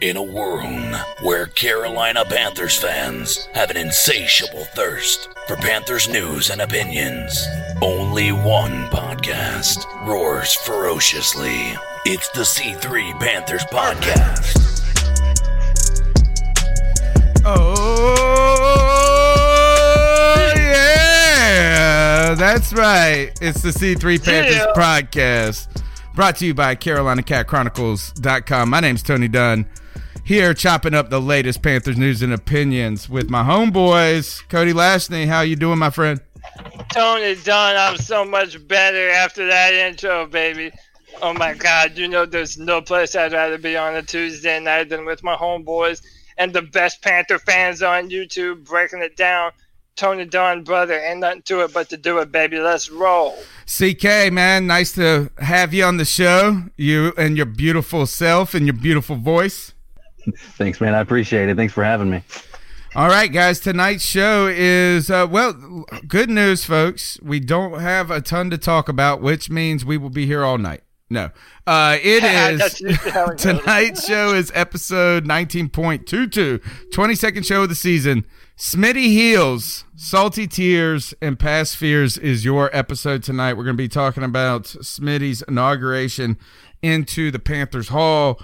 In a world where Carolina Panthers fans have an insatiable thirst for Panthers news and opinions, only one podcast roars ferociously. It's the C3 Panthers Podcast. Oh, yeah. That's right. It's the C3 Panthers Yeah. podcast brought to you by CarolinaCatChronicles.com. My name's Tony Dunn. Here, chopping up the latest Panthers news and opinions with my homeboys. Cody Lashney, how you doing, my friend? Tony Dunn, I'm so much better after that intro, baby. Oh my God, you know there's no place I'd rather be on a Tuesday night than with my homeboys and the best Panther fans on YouTube breaking it down. Tony Dunn, brother, ain't nothing to it but to do it, baby. Let's roll. CK, man, nice to have you on the show. You and your beautiful self and your beautiful voice. Thanks, man. I appreciate it. Thanks for having me. All right, guys. Tonight's show is uh, well, good news, folks. We don't have a ton to talk about, which means we will be here all night. No, uh, it That's is usually how it tonight's show is episode 19.22, 22nd show of the season. Smitty Heels, Salty Tears, and Past Fears is your episode tonight. We're going to be talking about Smitty's inauguration into the Panthers Hall.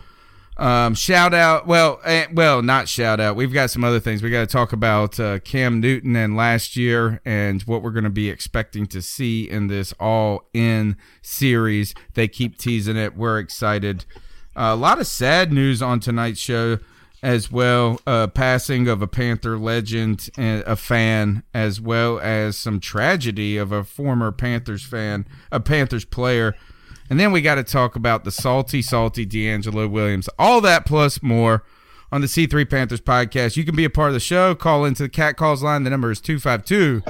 Um, shout out, well, eh, well, not shout out. We've got some other things. We got to talk about uh, Cam Newton and last year and what we're going to be expecting to see in this all in series. They keep teasing it. We're excited. Uh, a lot of sad news on tonight's show as well. Uh, passing of a Panther legend and a fan, as well as some tragedy of a former Panthers fan, a Panthers player. And then we got to talk about the salty, salty DeAngelo Williams. All that plus more on the C3 Panthers podcast. You can be a part of the show. Call into the Cat Calls line. The number is 252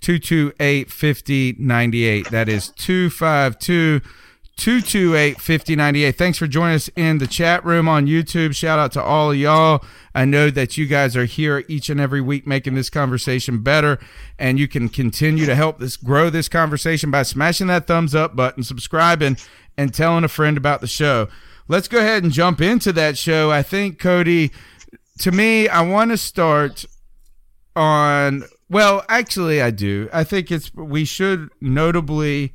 228 5098. That is 252 228 5098. Thanks for joining us in the chat room on YouTube. Shout out to all of y'all. I know that you guys are here each and every week making this conversation better, and you can continue to help this grow this conversation by smashing that thumbs up button, subscribing, and telling a friend about the show. Let's go ahead and jump into that show. I think, Cody, to me, I want to start on. Well, actually, I do. I think it's we should notably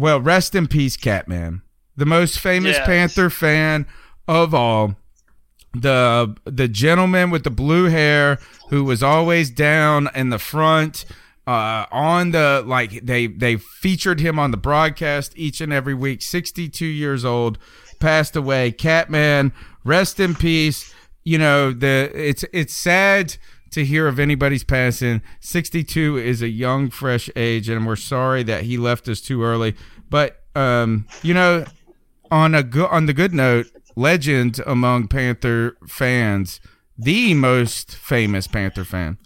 well, rest in peace, Catman, the most famous Yes. Panther fan of all. The the gentleman with the blue hair who was always down in the front uh, on the like they they featured him on the broadcast each and every week. Sixty two years old, passed away. Catman, rest in peace. You know the it's it's sad to hear of anybody's passing. 62 is a young, fresh age, and we're sorry that he left us too early. But um, you know, on a go- on the good note, legend among Panther fans, the most famous Panther fan.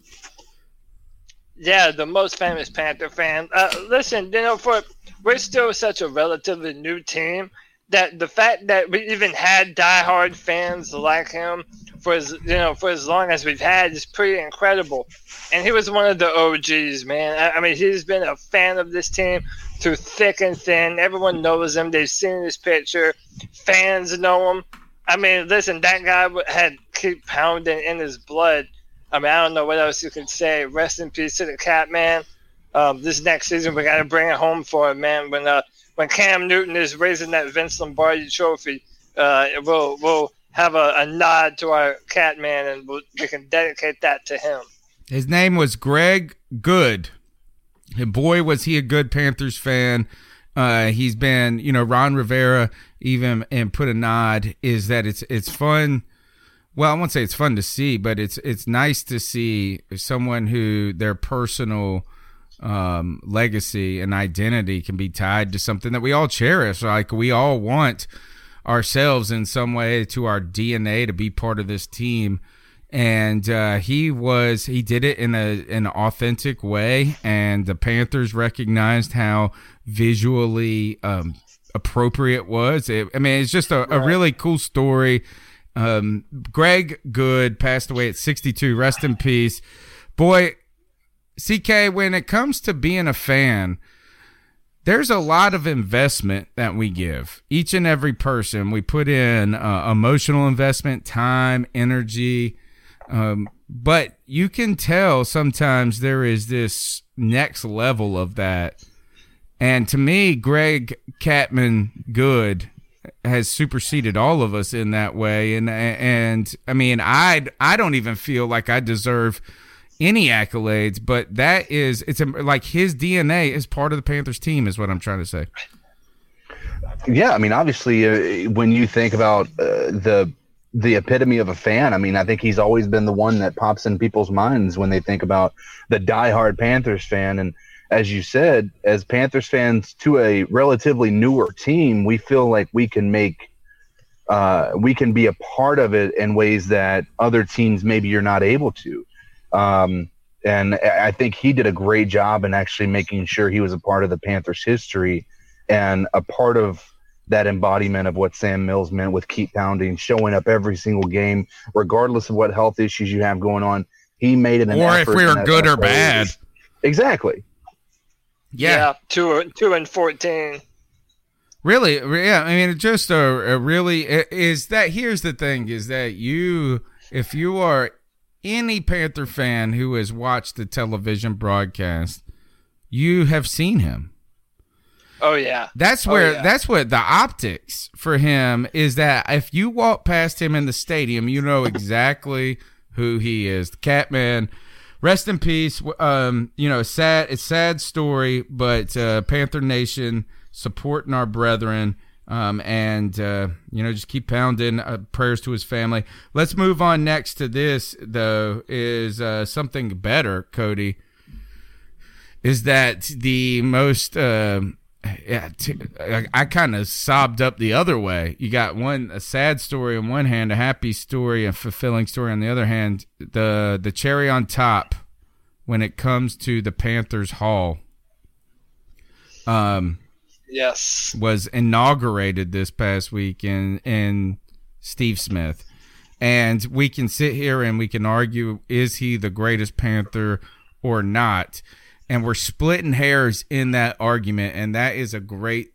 Yeah, the most famous Panther fan. Uh, listen, you know, for we're still such a relatively new team that the fact that we even had diehard fans like him for as you know for as long as we've had is pretty incredible. And he was one of the OGs, man. I, I mean, he's been a fan of this team through thick and thin. Everyone knows him. They've seen his picture. Fans know him. I mean, listen, that guy had keep pounding in his blood. I mean, I don't know what else you could say. Rest in peace to the cat man. Um, this next season, we got to bring it home for him, man. When uh, when Cam Newton is raising that Vince Lombardi trophy, uh, we'll we'll have a, a nod to our cat man, and we'll, we can dedicate that to him. His name was Greg Good. And boy, was he a good Panthers fan. Uh, he's been, you know, Ron Rivera even and put a nod is that it's it's fun. Well, I won't say it's fun to see, but it's it's nice to see someone who their personal um, legacy and identity can be tied to something that we all cherish. Like we all want ourselves in some way to our DNA to be part of this team and uh, he was he did it in a an authentic way, and the Panthers recognized how visually um, appropriate was. It, I mean, it's just a, a really cool story. Um, Greg Good passed away at 62. Rest in peace, boy. CK, when it comes to being a fan, there's a lot of investment that we give each and every person. We put in uh, emotional investment, time, energy um, but you can tell sometimes there is this next level of that. And to me, Greg Catman Good has superseded all of us in that way. And and I mean, I I don't even feel like I deserve any accolades, but that is it's like his DNA is part of the Panthers team, is what I'm trying to say. Yeah, I mean, obviously, uh, when you think about uh, the the epitome of a fan. I mean, I think he's always been the one that pops in people's minds when they think about the diehard Panthers fan. And as you said, as Panthers fans to a relatively newer team, we feel like we can make uh, we can be a part of it in ways that other teams maybe you're not able to. Um, and I think he did a great job in actually making sure he was a part of the Panthers history and a part of that embodiment of what Sam Mills meant with keep pounding, showing up every single game, regardless of what health issues you have going on. He made it an or if we were good or bad. Exactly. Yeah. yeah, two two and fourteen. Really, yeah. I mean, just a, a really is that. Here's the thing: is that you, if you are any Panther fan who has watched the television broadcast, you have seen him. Oh yeah. That's oh, where oh, yeah. that's what the optics for him is that if you walk past him in the stadium, you know exactly who he is. The Catman. Rest in peace. Um, you know, sad it's sad story, but uh, Panther Nation supporting our brethren. Um, and uh, you know, just keep pounding uh, prayers to his family. Let's move on next to this though is uh, something better, Cody. Is that the most uh, yeah, t- I, I kind of sobbed up the other way. You got one a sad story on one hand, a happy story, a fulfilling story on the other hand. The the cherry on top when it comes to the Panthers Hall. Um, yes, was inaugurated this past week in in Steve Smith, and we can sit here and we can argue is he the greatest Panther or not? And we're splitting hairs in that argument and that is a great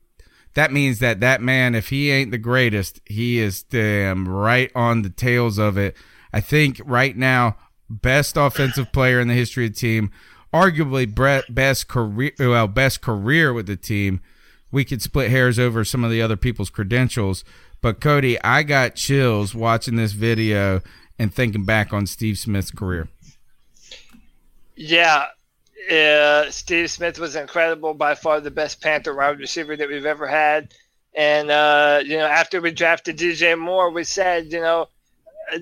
that means that that man if he ain't the greatest he is damn right on the tails of it. I think right now best offensive player in the history of the team arguably best career well best career with the team we could split hairs over some of the other people's credentials but cody i got chills watching this video and thinking back on steve smith's career yeah uh, Steve Smith was incredible, by far the best Panther wide receiver that we've ever had. And uh, you know, after we drafted DJ Moore, we said, you know,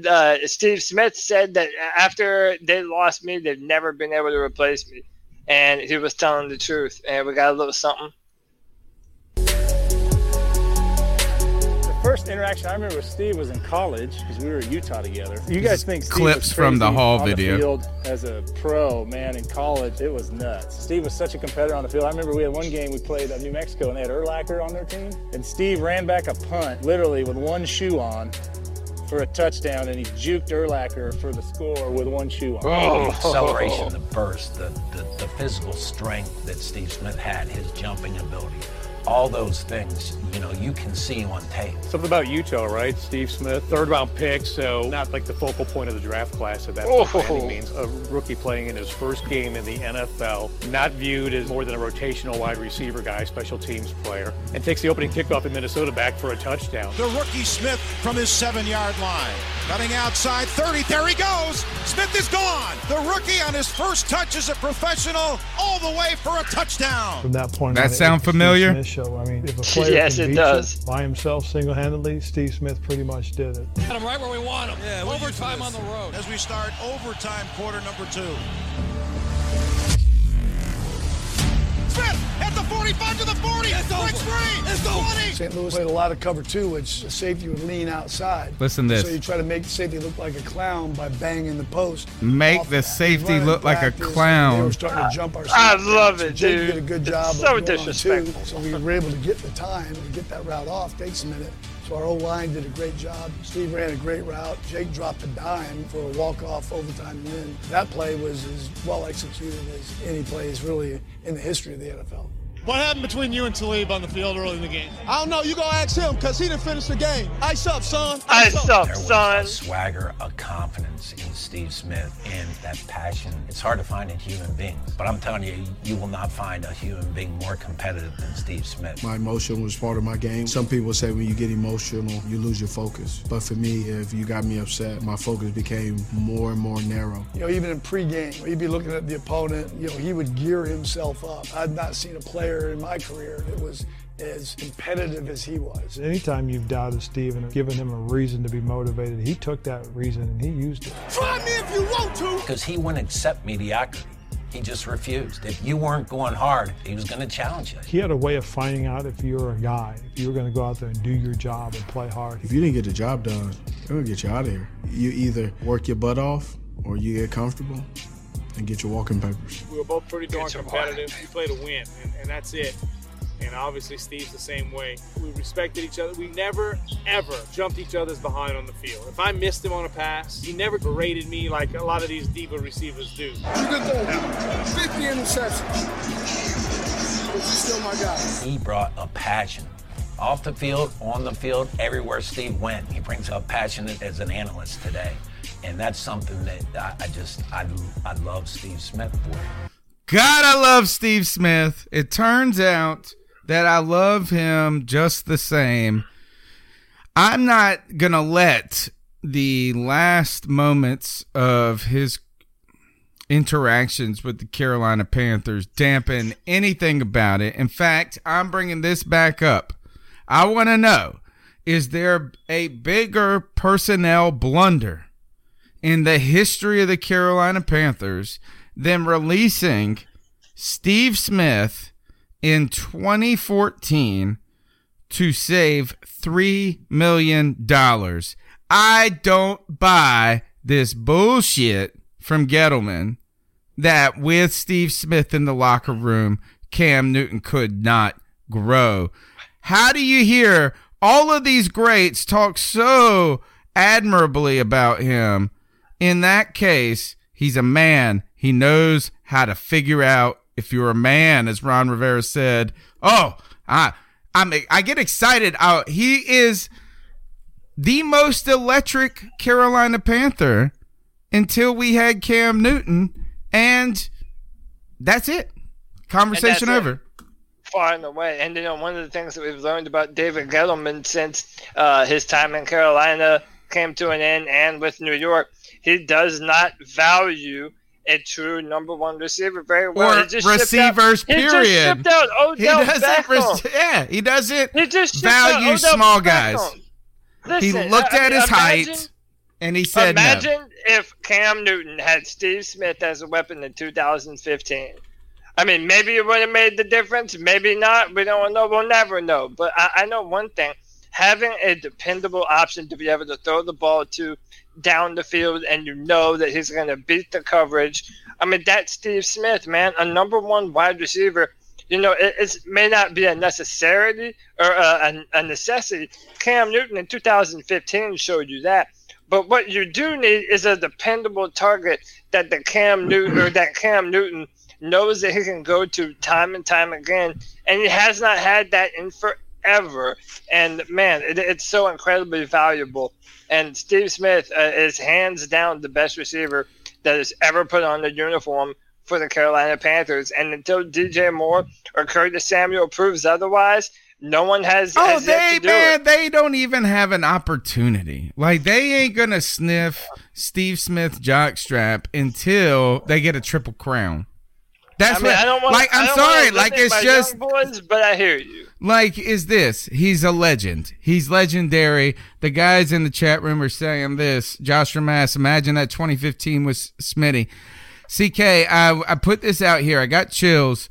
uh, Steve Smith said that after they lost me, they've never been able to replace me, and he was telling the truth. And we got a little something. First interaction I remember with Steve was in college because we were at Utah together. You guys think Steve clips from the Hall video? The field as a pro, man, in college it was nuts. Steve was such a competitor on the field. I remember we had one game we played at New Mexico and they had Urlacher on their team, and Steve ran back a punt literally with one shoe on for a touchdown, and he juked Urlacher for the score with one shoe on. Oh. The acceleration, the burst, the, the, the physical strength that Steve Smith had, his jumping ability all those things, you know, you can see on tape. Something about Utah, right? Steve Smith, third round pick, so not like the focal point of the draft class at that point by any Oh. means. A rookie playing in his first game in the NFL, not viewed as more than a rotational wide receiver guy, special teams player, and takes the opening kickoff in Minnesota back for a touchdown. The rookie Smith from his seven yard line. Cutting outside 30. There he goes. Smith is gone. The rookie on his first touch as a professional, all the way for a touchdown. From that point, That on, sound it's familiar? Smith show. I mean, if a player Yes, can it beat does. you by himself, single-handedly, Steve Smith pretty much did it. Got him right where we want him. Yeah, overtime on the road. As we start overtime quarter number two. Smith at the 45 to the 40. It's breaks free. It's 20. St. Louis played a lot of cover two, which the safety would lean outside. Listen to this. So you try to make the safety look like a clown by banging the post. Make the safety Running look like a practice, They clown. were starting to jump our I love it, so Jake dude. did a good It's job. so of going on two, disrespectful. so we were able to get the time and get that route off. Takes a minute. So our old line did a great job. Steve ran a great route. Jake dropped a dime for a walk-off overtime win. That play was as well executed as any plays really in the history of the NFL. What happened between you and Talib on the field early in the game? I don't know. You go ask him because he didn't finish the game. Ice up, son. Ice up, There was son. a swagger, a confidence in Steve Smith, and that passion. It's hard to find in human beings, but I'm telling you, you will not find a human being more competitive than Steve Smith. My emotion was part of my game. Some people say when you get emotional, you lose your focus. But for me, if you got me upset, my focus became more and more narrow. You know, even in pregame, he'd be looking at the opponent. You know, he would gear himself up. I'd not seen a player in my career that was as competitive as he was. Anytime you've doubted Steve and given him a reason to be motivated, he took that reason and he used it. Try me if you want to. Because he wouldn't accept mediocrity. He just refused. If you weren't going hard, he was going to challenge you. He had a way of finding out if you were a guy, if you were going to go out there and do your job and play hard. If you didn't get the job done, they're gonna get you out of here. You either work your butt off or you get comfortable and get your walking papers. We were both pretty darn competitive. We played to win, and, and that's it. And obviously, Steve's the same way. We respected each other. We never, ever jumped each other's behind on the field. If I missed him on a pass, he never berated me like a lot of these diva receivers do. You good throw. 50 interceptions. But you're still my guy. He brought a passion. Off the field, on the field, everywhere Steve went, he brings up passion as an analyst today. And that's something that I, I just, I, I love Steve Smith for. God, I love Steve Smith. It turns out that I love him just the same. I'm not going to let the last moments of his interactions with the Carolina Panthers dampen anything about it. In fact, I'm bringing this back up. I want to know is there a bigger personnel blunder in the history of the Carolina Panthers than releasing Steve Smith in 2014 to save $3 million? I don't buy this bullshit from Gettleman that with Steve Smith in the locker room, Cam Newton could not grow. How do you hear all of these greats talk so admirably about him? In that case, he's a man. He knows how to figure out if you're a man, as Ron Rivera said. Oh, I, I'm, I get excited. Uh, he is the most electric Carolina Panther until we had Cam Newton, and that's it. Conversation that's it. over. far and away. And you know, one of the things that we've learned about David Gettleman since uh, his time in Carolina came to an end, and with New York, he does not value a true number one receiver very well. Or He just receivers, out, He just period. shipped out He Odell doesn't, Beckham. yeah, he doesn't He just value small Beckham. guys. he looked at his imagine- height and he said no. Imagine if Cam Newton had Steve Smith as a weapon in 2015. I mean, maybe it would have made the difference. Maybe not. We don't know. We'll never know. But I, I know one thing: having a dependable option to be able to throw the ball to down the field, and you know that he's going to beat the coverage. I mean, that's Steve Smith, man, a number one wide receiver. You know, it it's, may not be a necessity or a, a, a necessity. Cam Newton in 2015 showed you that. But what you do need is a dependable target that the Cam Newton or that Cam Newton knows that he can go to time and time again, and he has not had that in forever. And man, it, it's so incredibly valuable. And Steve Smith uh, is hands down the best receiver that has ever put on the uniform for the Carolina Panthers. And until DJ Moore or Curtis Samuel proves otherwise, no one has. Oh, has they do man, it. they don't even have an opportunity. Like they ain't gonna sniff Steve Smith jockstrap until they get a triple crown. That's I mean, what. I don't want. like I'm sorry. Like it's just boys, but I hear you. Like is this he's a legend. He's legendary. The guys in the chat room are saying this. Josh Ramass, imagine that 2015 was smitty. Ck I, I put this out here. I got chills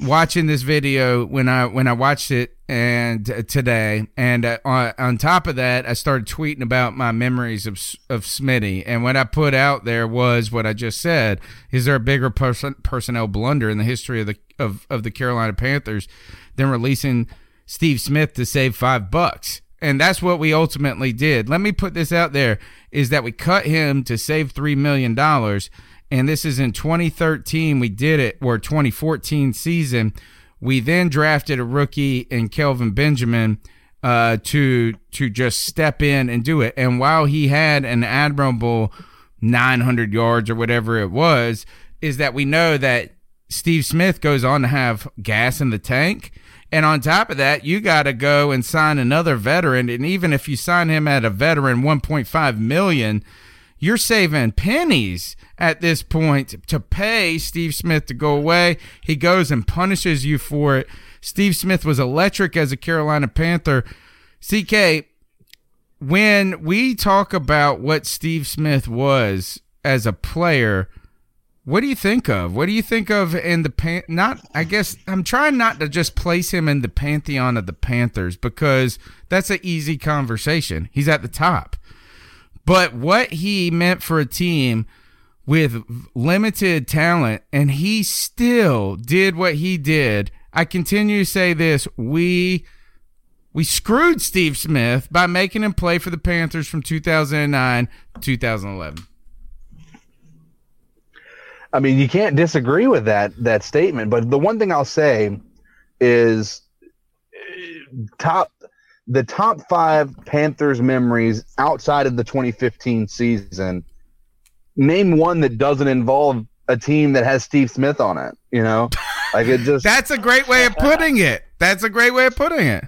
watching this video when i when i watched it and uh, today and uh, on, on top of that i started tweeting about my memories of of smitty and what i put out there was what i just said is there a bigger person, personnel blunder in the history of the of, of the carolina panthers than releasing Steve Smith to save five bucks. And that's what we ultimately did. Let me put this out there is that we cut him to save $3 million. And this is in 2013. We did it, or 2014 season. We then drafted a rookie in Kelvin Benjamin uh, to to just step in and do it. And while he had an admirable 900 yards or whatever it was, is that we know that Steve Smith goes on to have gas in the tank. And on top of that, you got to go and sign another veteran. And even if you sign him at a veteran 1.5 million, you're saving pennies at this point to pay Steve Smith to go away. He goes and punishes you for it. Steve Smith was electric as a Carolina Panther. CK, when we talk about what Steve Smith was as a player, what do you think of? What do you think of in the pan? Not, I guess I'm trying not to just place him in the pantheon of the Panthers because that's an easy conversation. He's at the top, but what he meant for a team with limited talent, and he still did what he did. I continue to say this: we we screwed Steve Smith by making him play for the Panthers from 2009 to 2011. I mean, you can't disagree with that that statement. But the one thing I'll say is uh, top the top five Panthers memories outside of the 2015 season. Name one that doesn't involve a team that has Steve Smith on it. You know, like it just. That's a great way of putting it. That's a great way of putting it.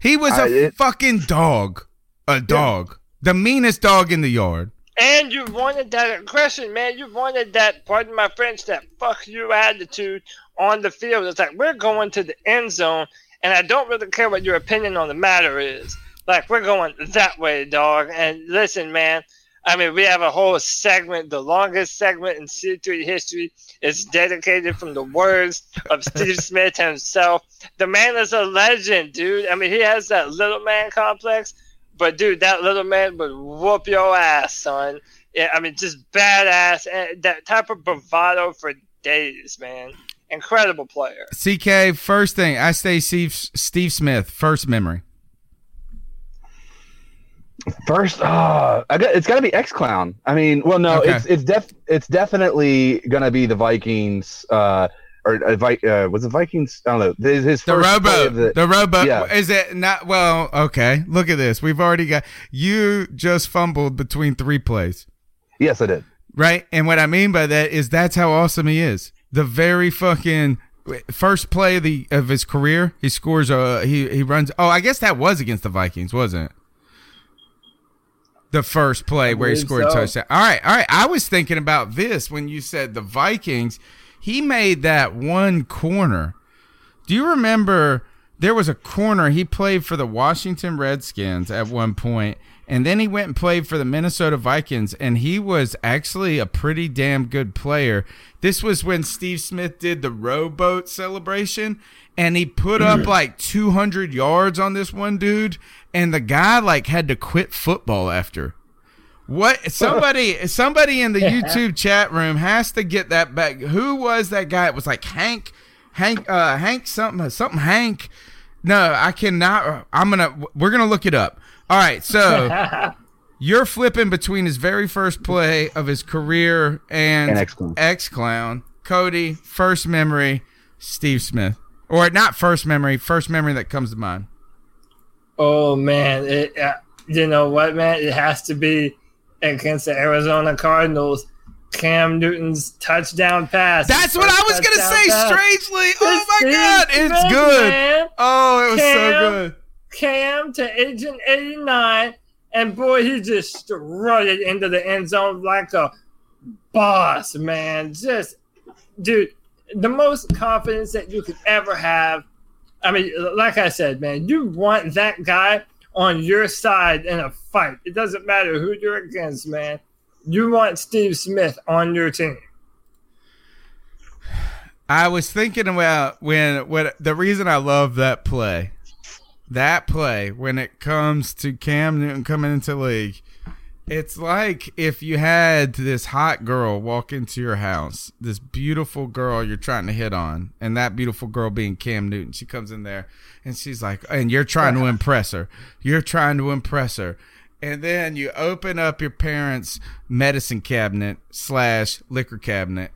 He was a I- it- fucking dog. A dog. The meanest dog in the yard. And you wanted that aggression, man. You wanted that, pardon my French, that fuck you attitude on the field. It's like, we're going to the end zone, and I don't really care what your opinion on the matter is. Like, we're going that way, dog. And listen, man, I mean, we have a whole segment, the longest segment in C3 history is dedicated from the words of Steve Smith himself. The man is a legend, dude. I mean, he has that little man complex, but dude, that little man would whoop your ass, son. Yeah, I mean, just badass. And that type of bravado for days, man. Incredible player. CK, first thing, I say Steve, Steve Smith, first memory. First, uh, I got, it's got to be X Clown. I mean, well, no, Okay. it's it's def it's definitely gonna be the Vikings. Uh, or uh, Vi- uh, was it Vikings? I don't know. His, his The first robo, the, the robo, Yeah. is it not? Well, okay. Look at this. We've already got you just fumbled between three plays, Yes, I did. right? And what I mean by that is that's how awesome he is. The very fucking first play of the of his career, he scores. a he he runs. Oh, I guess that was against the Vikings, wasn't it? The first play where he scored a so. touchdown. All right, all right. I was thinking about this when you said the Vikings. He made that one corner. Do you remember there was a corner he played for the Washington Redskins at one point, and then he went and played for the Minnesota Vikings, and he was actually a pretty damn good player. This was when Steve Smith did the rowboat celebration, and he put up like 200 yards on this one dude, and the guy like had to quit football after. What somebody somebody in the YouTube chat room has to get that back. Who was that guy? It was like Hank, Hank, uh, Hank something, something Hank. No, I cannot. I'm gonna. We're gonna look it up. All right, so you're flipping between his very first play of his career and And X-Clown. X Clown. Cody, first memory, Steve Smith, or not first memory, first memory that comes to mind. Oh man, it, uh, you know what, man? It has to be against the Arizona Cardinals. Cam Newton's touchdown pass. That's what I was gonna say. Pass. Strangely, oh my god, it's Smith, good. Man. Oh, it was Cam, so good. Cam to Agent eighty nine, and boy, he just strutted into the end zone like a boss, man. Just, dude, the most confidence that you could ever have. I mean, like I said, man, you want that guy on your side in a fight. It doesn't matter who you're against, man. You want Steve Smith on your team. I was thinking about when what the reason I love that play. That play when it comes to Cam Newton coming into league it's like if you had this hot girl walk into your house, this beautiful girl you're trying to hit on, and that beautiful girl being Cam Newton. She comes in there and she's like, and you're trying to impress her. You're trying to impress her. And then you open up your parents' medicine cabinet slash liquor cabinet,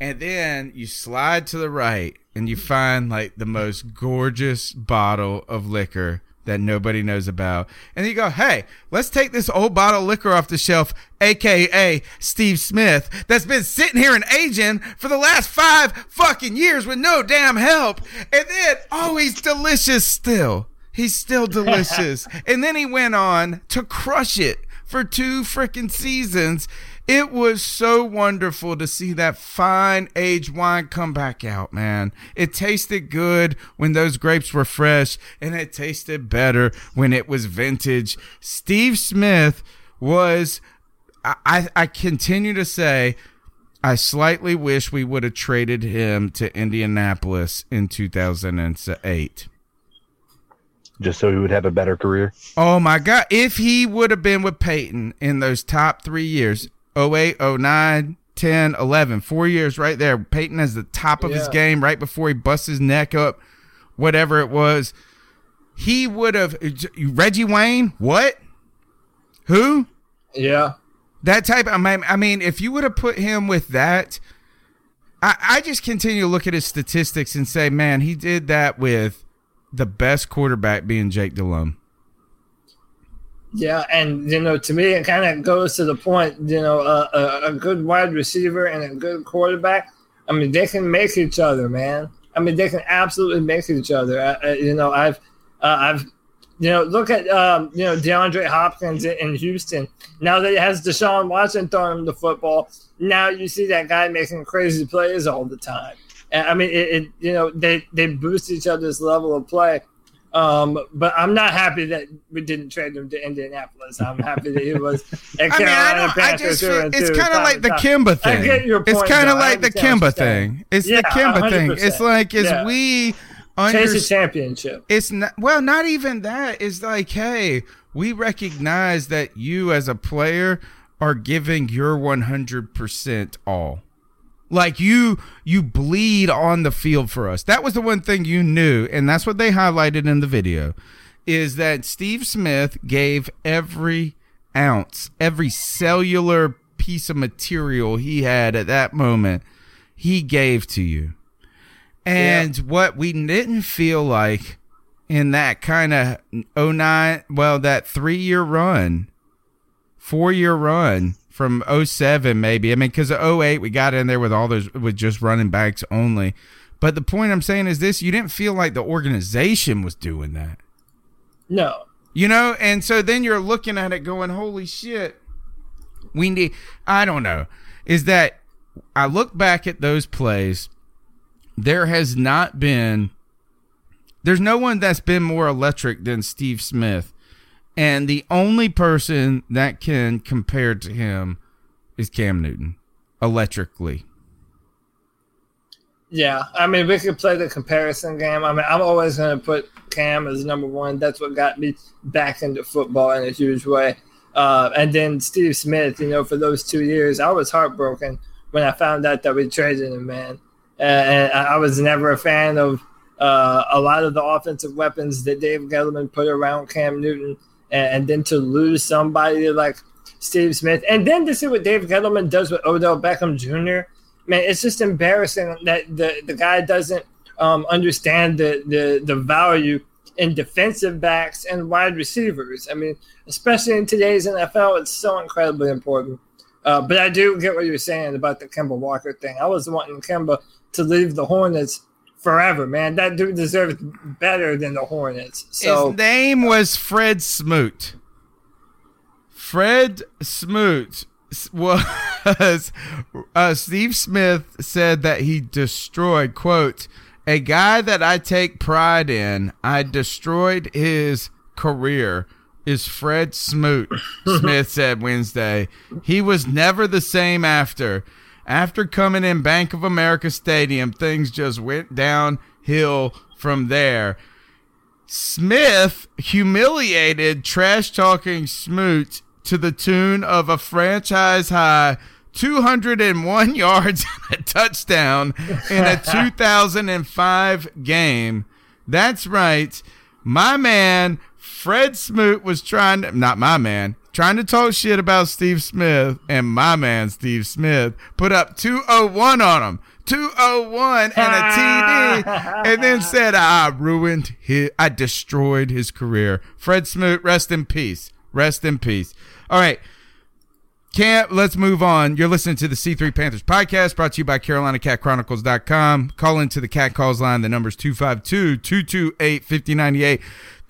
and then you slide to the right and you find like the most gorgeous bottle of liquor that nobody knows about. And you go, hey, let's take this old bottle of liquor off the shelf, aka Steve Smith, that's been sitting here and aging for the last five fucking years with no damn help. And then, oh, he's delicious still. He's still delicious. and then he went on to crush it for two freaking seasons it was so wonderful to see that fine aged wine come back out, man. It tasted good when those grapes were fresh, and it tasted better when it was vintage. Steve Smith was, I, I continue to say, I slightly wish we would have traded him to Indianapolis in 2008 just so he would have a better career. Oh my God. If he would have been with Peyton in those top three years, 08, 09, 10, 11, four years right there. Peyton is the top of yeah. his game right before he busts his neck up, whatever it was. He would have Reggie Wayne. What? Who? Yeah. That type. I mean, I mean, if you would have put him with that, I, I just continue to look at his statistics and say, man, he did that with the best quarterback being Jake Delhomme. Yeah, and you know, to me, it kind of goes to the point. You know, uh, a, a, good wide receiver and a good quarterback. I mean, they can make each other, man. I mean, they can absolutely make each other. Uh, you know, I've, uh, I've, you know, look at um, you know DeAndre Hopkins in Houston. Now that he has Deshaun Watson throwing him the football, now you see that guy making crazy plays all the time. I mean, it, it you know they they boost each other's level of play. Um, but I'm not happy that we didn't trade him to Indianapolis. I'm happy that he was at Carolina I mean, I. I just, it's kind of like the Kemba thing. I get your point, it's kind of like the Kemba thing. It's yeah, the Kemba 100%. thing. It's like as yeah. we under- chase a championship. It's not well, not even that. It's like, hey, we recognize that you as a player are giving your 100% all. Like you you bleed on the field for us. That was the one thing you knew and that's what they highlighted in the video is that Steve Smith gave every ounce, every cellular piece of material he had at that moment, he gave to you. And yeah. what we didn't feel like in that kind of 09, well, that three year run, four year run, from 07 maybe. I mean, because 08 we got in there with all those with just running backs only. But the point I'm saying is this: you didn't feel like the organization was doing that. No. You know, and so then you're looking at it going, "Holy shit!" We need. I don't know. Is that I look back at those plays. There has not been. There's no one that's been more electric than Steve Smith and the only person that can compare to him is Cam Newton electrically. Yeah, I mean, we could play the comparison game. I mean, I'm always going to put Cam as number one. That's what got me back into football in a huge way. Uh, and then Steve Smith, you know, for those two years, I was heartbroken when I found out that we traded him, man. And I was never a fan of uh, a lot of the offensive weapons that Dave Gettleman put around Cam Newton and, and then to lose somebody like Steve Smith, and then to see what Dave Gettleman does with Odell Beckham Jr. man, it's just embarrassing that the the guy doesn't um, understand the, the the value in defensive backs and wide receivers. I mean, especially in today's NFL, it's so incredibly important. Uh, but I do get what you're saying about the Kemba Walker thing. I was wanting Kemba to leave the Hornets forever, man. That dude deserves better than the Hornets. So his name was Fred Smoot. Fred Smoot was uh, Steve Smith said that he destroyed quote a guy that I take pride in. I destroyed his career. Is Fred Smoot? Smith said Wednesday. He was never the same after. After coming in Bank of America Stadium, things just went downhill from there. Smith humiliated trash talking Smoot to the tune of a franchise high 201 yards and a touchdown in a 2005 game. That's right. My man, Fred Smoot, was trying to, not my man, trying to talk shit about Steve Smith, and my man, Steve Smith, put up 201 on him. 201 and a TD, and then said, I ruined his, I destroyed his career. Fred Smoot, rest in peace. Rest in peace. All right. Camp, let's move on. You're listening to the C3 Panthers podcast brought to you by CarolinaCatChronicles.com. Call into the Cat Calls line. The number's 252 228 5098.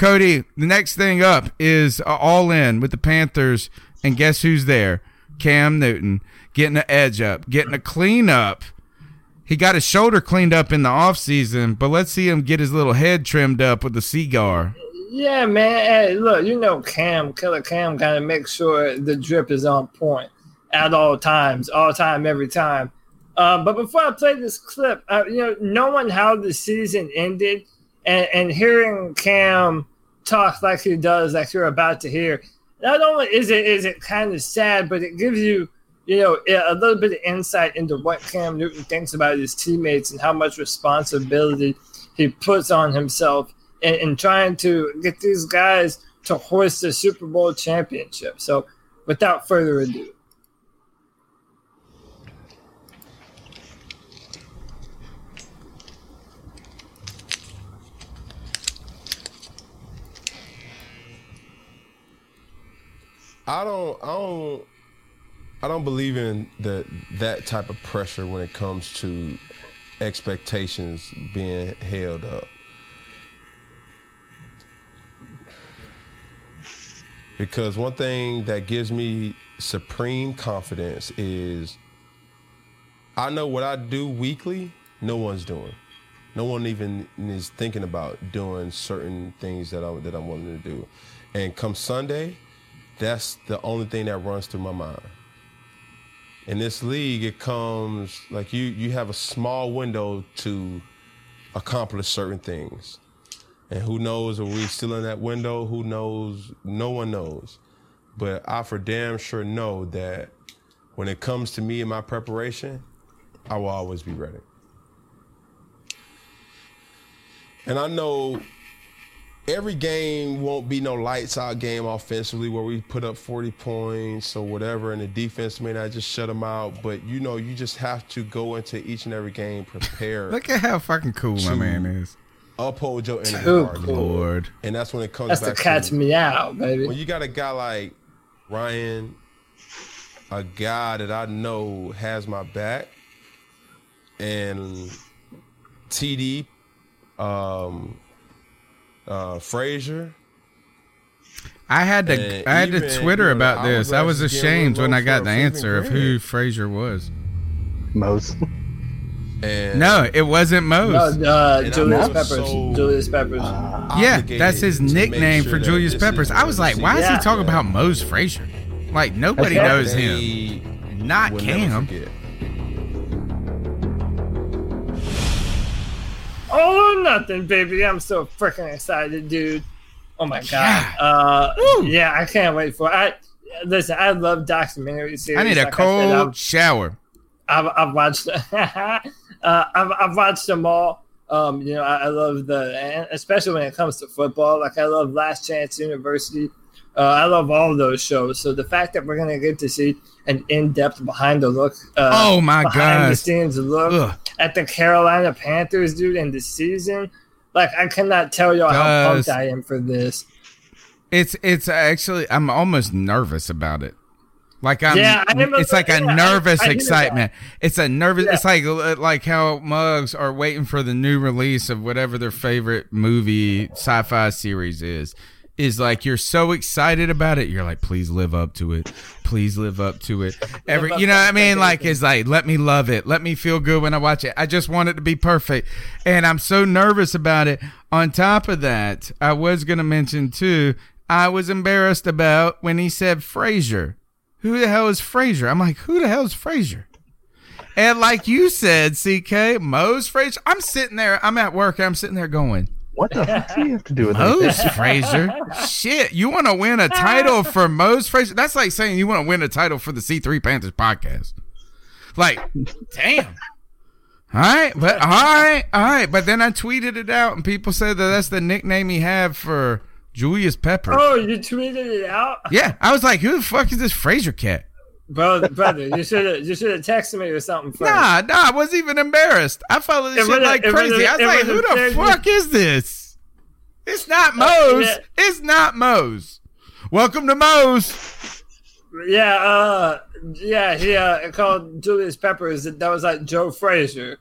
Cody, the next thing up is all in with the Panthers. And guess who's there? Cam Newton getting an edge up, getting a clean up. He got his shoulder cleaned up in the offseason, but let's see him get his little head trimmed up with the cigar. Yeah, man. Hey, look, you know Cam, Killer Cam, kind of makes sure the drip is on point at all times, all time, every time. Uh, but before I play this clip, uh, you know, knowing how the season ended and, and hearing Cam talk like he does, like you're about to hear, not only is it is it kind of sad, but it gives you, you know, a little bit of insight into what Cam Newton thinks about his teammates and how much responsibility he puts on himself in, in trying to get these guys to hoist the Super Bowl championship. So, without further ado. I don't I don't I don't believe in that that type of pressure when it comes to expectations being held up. Because one thing that gives me supreme confidence is I know what I do weekly, no one's doing. No one even is thinking about doing certain things that I that I'm wanting to do. And come Sunday, that's the only thing that runs through my mind. In this league, it comes like you you have a small window to accomplish certain things. And who knows, are we still in that window? Who knows? No one knows. But I for damn sure know that when it comes to me and my preparation, I will always be ready. And I know every game won't be no lights out game offensively where we put up 40 points or whatever, and the defense may not just shut them out. But you know, you just have to go into each and every game prepared. Look at how fucking cool my man is. Uphold your energy, Too cool. Lord. and that's when it comes That's back to catch to me out, baby. when you got a guy like Ryan, a guy that I know has my back, and TD, um, uh, Frazier. I had to And I had even, to Twitter you know, about I this. was I was ashamed when I got the answer of who Grant. Frazier was. Mose. And No, it wasn't Mose. No, uh, Julius Peppers. so- Julius Peppers. yeah, that's his nickname sure for Julius Peppers. I was like, why is he yeah. talking about Mose Frazier? Like nobody Yeah. knows him. Not will Cam. Oh, nothing, baby. I'm so freaking excited, dude. Oh my god. Uh, yeah, I can't wait for. I listen. I love documentary series. I need a Like cold said, I've- shower. I've, I've watched uh, I've, I've watched them all. Um, you know, I, I love the and especially when it comes to football. Like I love Last Chance University Uh, I love all those shows. So the fact that we're gonna get to see an in-depth behind the look, uh, Oh, my god! behind the God. scenes look Ugh. At the Carolina Panthers, dude, in the season, like I cannot tell y'all how pumped I am for this. It's it's actually I'm almost nervous about it. Like I'm, Yeah, I it's like a yeah, I- nervous I hear excitement. It's a nervous. Yeah. It's like like how mugs are waiting for the new release of whatever their favorite movie sci-fi series is. Is like you're so excited about it. You're like, please live up to it. Please live up to it. Every, you know what I mean? Like it's like let me love it. Let me feel good when I watch it. I just want it to be perfect, and I'm so nervous about it. On top of that, I was gonna mention too. I was embarrassed about when he said Frazier. Who the hell is Frazier? I'm like, who the hell is Frazier? And like you said, CK, Mose Frazier. I'm sitting there, I'm at work, I'm sitting there going, What the fuck do you have to do with Mose that? Frazier? Shit, you want to win a title for Mose Frazier? That's like saying you want to win a title for the C3 Panthers podcast. Like, damn. All right, but all right, all right. But then I tweeted it out, and people said that that's the nickname he had for Julius Pepper. Oh, you tweeted it out, Yeah, I was like, who the fuck is this Frazier cat? Bro, brother. You should have you should have texted me or something first. Nah, nah, I wasn't even embarrassed. I followed this It shit like crazy. I was like, who the fuck is this? It's not Mose. yeah. It's not Mose. Welcome to Mose. Yeah, uh, yeah, he uh, called Julius Peppers. That was like Joe Frazier,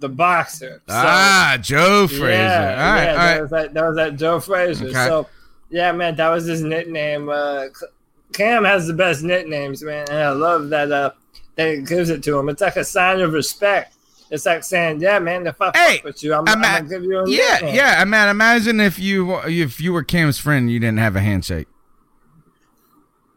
the boxer. So, ah, Joe Frazier. Yeah, all right, yeah, all that right. was like that was like Joe Frazier. Okay. So, yeah, man, that was his nickname. Uh, Cam has the best nicknames, man, and I love that. Uh, that it gives it to him. It's like a sign of respect. It's like saying, "Yeah, man, if I Hey, fuck with you, I'm, I'm I'm gonna give you a Yeah, nickname." yeah, man. Imagine if you if you were Cam's friend, you didn't have a handshake.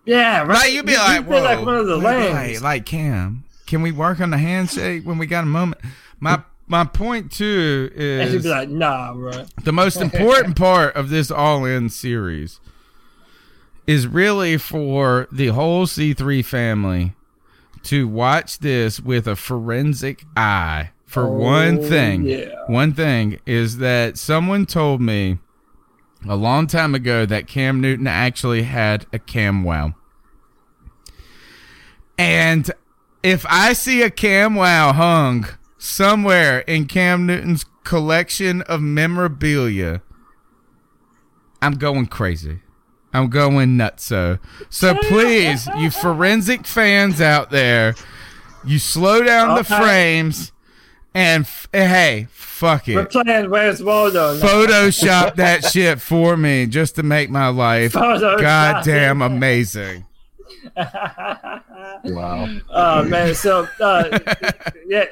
yeah, right. Like you'd be You- like, you'd whoa, like one of the wait, like Cam. Can we work on the handshake when we got a moment? My my point too And is be like, "Nah, bro." the most important part of this all in series is really for the whole C3 family to watch this with a forensic eye for oh, one Oh, thing. yeah. One thing is that someone told me a long time ago that Cam Newton actually had a Cam Wow. And if I see a Cam Wow hung somewhere in Cam Newton's collection of memorabilia, I'm going crazy. I'm going nuts. So, so please, you forensic fans out there, you slow down the frames and f- hey, fuck it. We're it. playing Where's Waldo now. Photoshop that shit for me just to make my life Photoshop goddamn amazing. Wow. Oh man, so uh, yeah,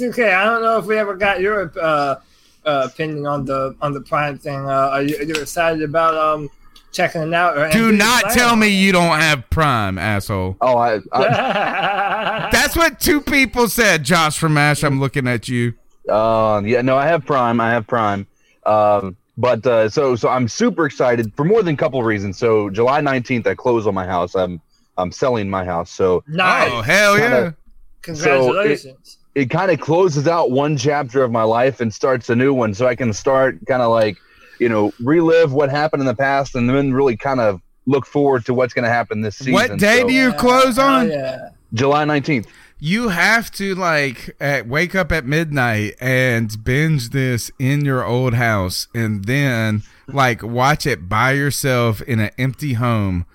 okay. I don't know if we ever got your uh, uh, opinion on the on the Prime thing. Uh, are, you, are you excited about um checking it out? Or Do and not playing tell me you don't have Prime, asshole. Oh, I, I That's what two people said. Josh from Ash, I'm looking at you. Um, yeah, no, I have Prime. I have Prime. Um, but uh, so so I'm super excited for more than a couple of reasons. So July 19th, I close on my house. I'm I'm selling my house. So nice. Oh hell yeah! Kinda- Congratulations. it kind of closes out one chapter of my life and starts a new one. So I can start kind of like you know relive what happened in the past and then really kind of look forward to what's going to happen this season. What day So, do you close Oh on? yeah. July 19th. You have to like at, wake up at midnight and binge this in your old house, and then like watch it by yourself in an empty home,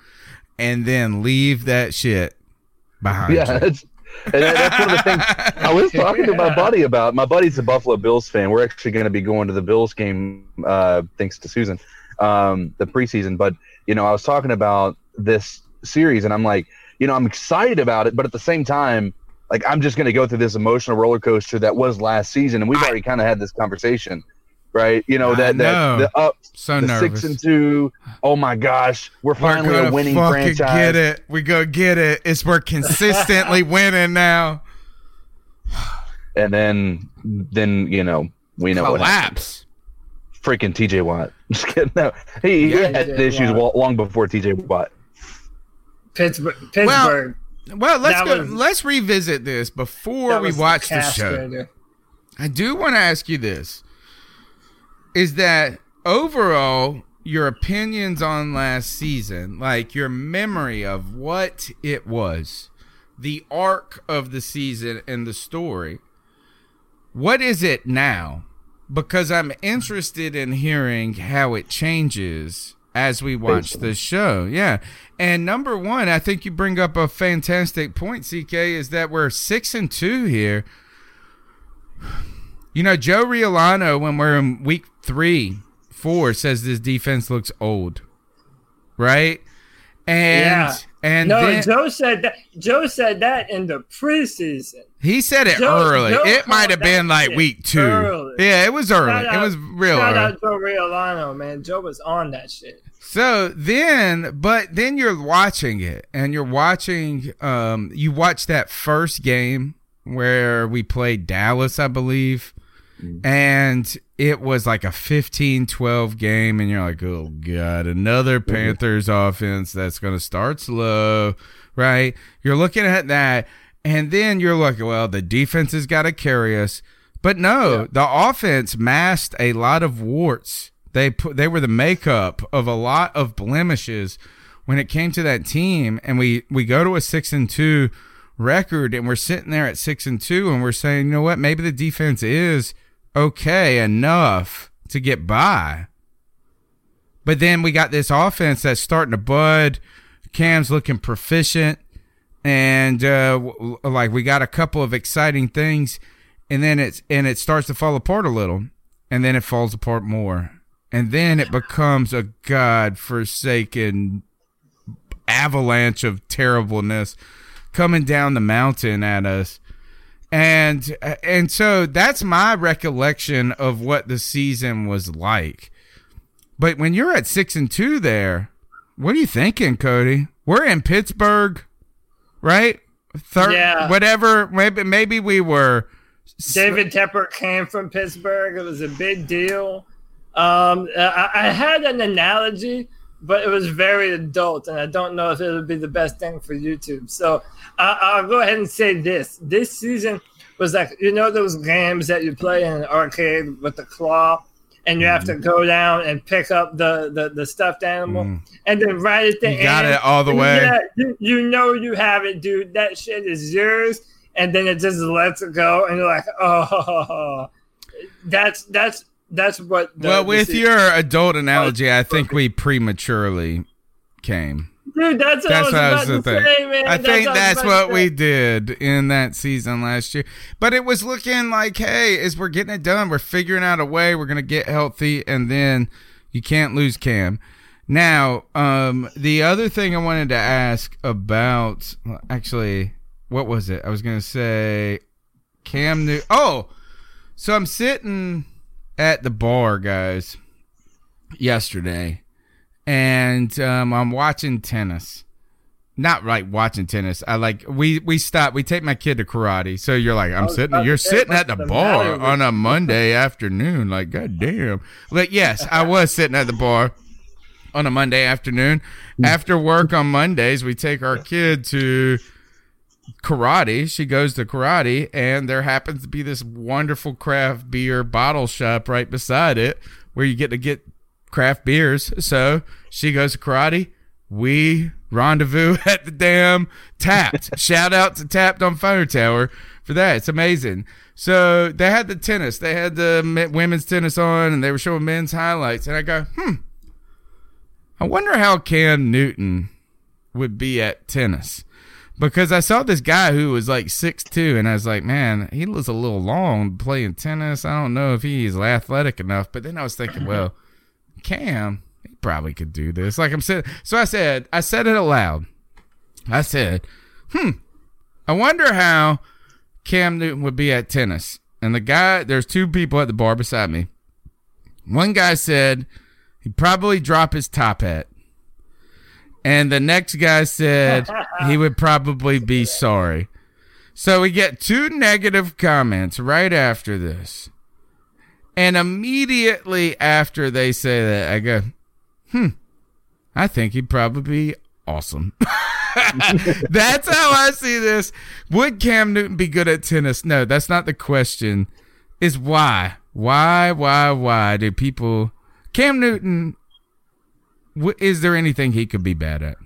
and then leave that shit behind Yeah, you. that's, and that- that's one of the things I was talking to my buddy about. My buddy's a Buffalo Bills fan. We're actually going to be going to the Bills game, uh, thanks to Susan, um, the preseason. But you know, I was talking about this series, and I'm like, you know, I'm excited about it, but at the same time, like I'm just going to go through this emotional roller coaster that was last season, and we've already kind of had this conversation, right? You know I that know. that the up, So the nervous. six and two. Oh my gosh, we're We're finally gonna a winning fucking franchise. get it. We go get it. It's we're consistently winning now. and then then you know we know what happened. Collapse. Freaking TJ Watt. Just kidding. No, he, he Yeah, had TJ issues Watt. long before TJ Watt. Pittsburgh. Pittsburgh. Well, let's That go. was- let's revisit this before we watch the show. castrator. I do want to ask you this: Is that overall your opinions on last season, like your memory of what it was, the arc of the season and the story. What is it now? Because I'm interested in hearing how it changes as we watch the show. Yeah. And number one, I think you bring up a fantastic point, CK, is that we're six and two here. You know, Joe Riolano, when we're in week three, four, says this defense looks old. Right? And yeah. and no, then, Joe said that. Joe said that in the preseason. he said it Joe- early. Joe it might have been like week two. early. Yeah, it was early. Shout it out- was real Shout early. out Joe Riolano, man. Joe was on that shit. So then, but then you're watching it, and you're watching. Um, you watch that first game where we played Dallas, I believe, Mm-hmm. and it was like a 15-12 game, and you're like, oh god, another Panthers offense that's going to start slow, right? You're looking at that, and then you're like, well, the defense has got to carry us, but no, the offense masked a lot of warts. They put they were the makeup of a lot of blemishes when it came to that team, and we we go to a six and two record, and we're sitting there at six and two, and we're saying, you know what, maybe the defense is okay enough to get by. But then we got this offense that's starting to bud. Cam's looking proficient, and uh, like we got a couple of exciting things, and then it's and it starts to fall apart a little, and then it falls apart more, and then it becomes a god forsaken avalanche of terribleness coming down the mountain at us and and so that's my recollection of what the season was like but when you're at six and two there what are you thinking cody we're in pittsburgh right third Yeah. whatever maybe maybe we were David Tepper came from Pittsburgh. It was a big deal. Um, I, I had an analogy, but it was very adult, and I don't know if it would be the best thing for YouTube. So I, I'll go ahead and say this: this season was like you know those games that you play in an arcade with the claw, and you have to mm-hmm. go down and pick up the the, the stuffed animal, mm. and then right at the You end, got it all the way. Yeah, you, you know you have it, dude. That shit is yours, and then it just lets it go, and you're like, oh, that's that's that's what. The, well with season- your adult analogy i think we prematurely came dude, that's what That's I what was I was about to say, man. I think what that's was what we did in that season last year. But it was looking like, hey, as we're getting it done, we're figuring out a way, we're gonna get healthy, and then you can't lose Cam. Now, um, the other thing I wanted to ask about, well, actually, what was it? I was gonna say Cam New. Oh, so I'm sitting at the bar, guys, yesterday, and um, I'm watching tennis. Not like watching tennis. I like we we stop. We take my kid to karate. So you're like I'm sitting. You're sitting at the bar on a Monday afternoon. Like goddamn. Like yes, I was sitting at the bar on a Monday afternoon. After work on Mondays, we take our kid to karate. She goes to karate, and there happens to be this wonderful craft beer bottle shop right beside it where you get to get craft beers. So she goes to karate. We rendezvous at the damn Tapped. Shout out to Tapped on Fire Tower for that. It's amazing. So they had the tennis. They had the women's tennis on, and they were showing men's highlights. And I go, hmm. I wonder how Cam Newton would be at tennis because I saw this guy who was like six two, and I was like, man, he looks a little long playing tennis. I don't know if he's athletic enough. But then I was thinking, well, Cam, he probably could do this. Like I'm saying, so I said, I said it aloud. I said, hmm, I wonder how Cam Newton would be at tennis. And the guy, there's two people at the bar beside me. One guy said he'd probably drop his top hat. And the next guy said he would probably be sorry. So we get two negative comments right after this. And immediately after they say that, I go, hmm, I think he'd probably be awesome. that's how I see this. Would Cam Newton be good at tennis? No, that's not the question. Is why? Why, why, why do people. Cam Newton Wh- Is there anything he could be bad at?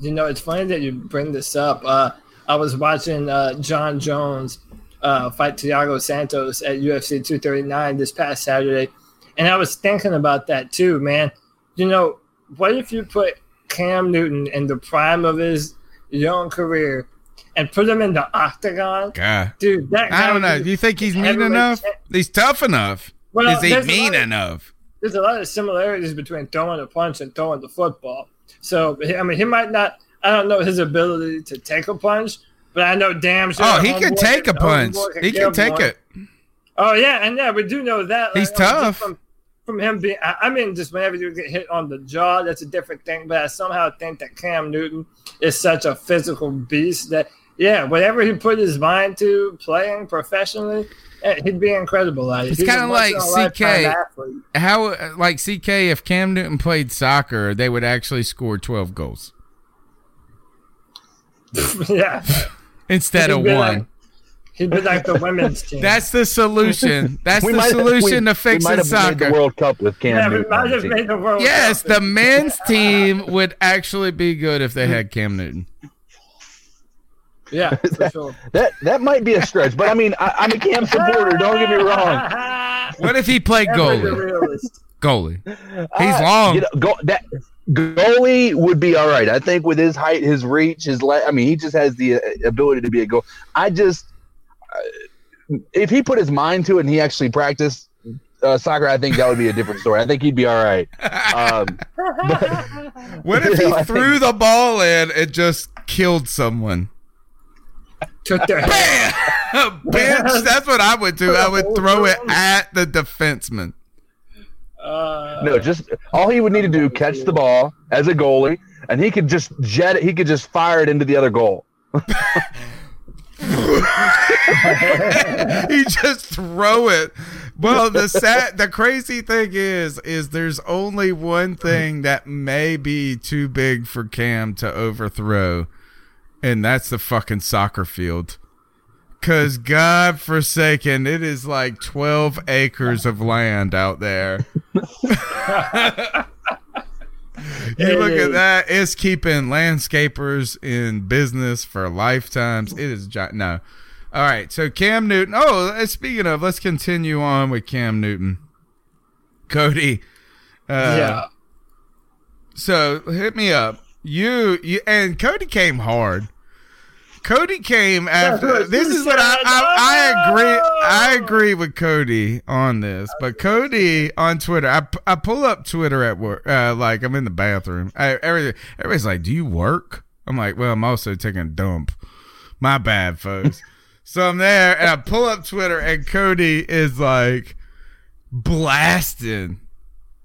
You know, it's funny that you bring this up. Uh, I was watching uh, Jon Jones uh, fight Thiago Santos at UFC 239 this past Saturday, and I was thinking about that too, man. You know, what if you put Cam Newton in the prime of his young career and put him in the octagon? God. Dude, that I don't know. Do you think he's mean enough? champ- He's tough enough. Well, Is he mean enough? There's a lot of similarities between throwing a punch and throwing the football. So I mean, he might not. I don't know his ability to take a punch, but I know damn sure. Oh, he can take a punch. He can take one. it. Oh yeah, and yeah, we do know that. He's Like, I mean, just tough. From, from him being, I I mean, just whenever you get hit on the jaw, that's a different thing. But I somehow think that Cam Newton is such a physical beast that, yeah, whatever he put his mind to playing professionally, he'd be incredible at it. It's kind of like CK. How like CK? If Cam Newton played soccer, they would actually score twelve goals yeah, instead He'd of one. like- he'd be like the women's team. That's the solution. That's We the might have- solution we- to fixing we might have soccer. Made the World Cup with Cam yeah, we Newton. might have made the World yes, Cup. the men's team would actually be good if they had Cam Newton. Yeah, for sure. That that might be a stretch, but I mean, I, I'm a Cam supporter. Don't get me wrong. What if he played goalie? Goalie. He's Uh, long. You know, go, that goalie would be all right. I think with his height, his reach, his le- I mean, he just has the uh, ability to be a goal. I just, uh, if he put his mind to it and he actually practiced uh, soccer, I think that would be a different story. I think he'd be all right. Um, What if You he know, I threw the ball in and just killed someone? Took their head. Bitch, that's what I would do. I would throw it at the defenseman. Uh, no, just all he would need to do catch the ball as a goalie, and he could just jet it. He could just fire it into the other goal. he just throw it. Well, the sad, the crazy thing is, is there's only one thing that may be too big for Cam to overthrow, and that's the fucking soccer field. Cause God forsaken, it is like twelve acres of land out there. you look at that; it's keeping landscapers in business for lifetimes. It is gi- no. All right, so Cam Newton. Oh, uh, speaking of, let's continue on with Cam Newton. Cody. Uh, yeah. So hit me up. You, you and Cody came hard. Cody came after. This is what I, I I agree. I agree with Cody on this, but Cody on Twitter. I, I pull up Twitter at work. Uh, like I'm in the bathroom. I, every, everybody's like, "Do you work?" I'm like, "Well, I'm also taking a dump." My bad, folks. so I'm there and I pull up Twitter and Cody is like blasting,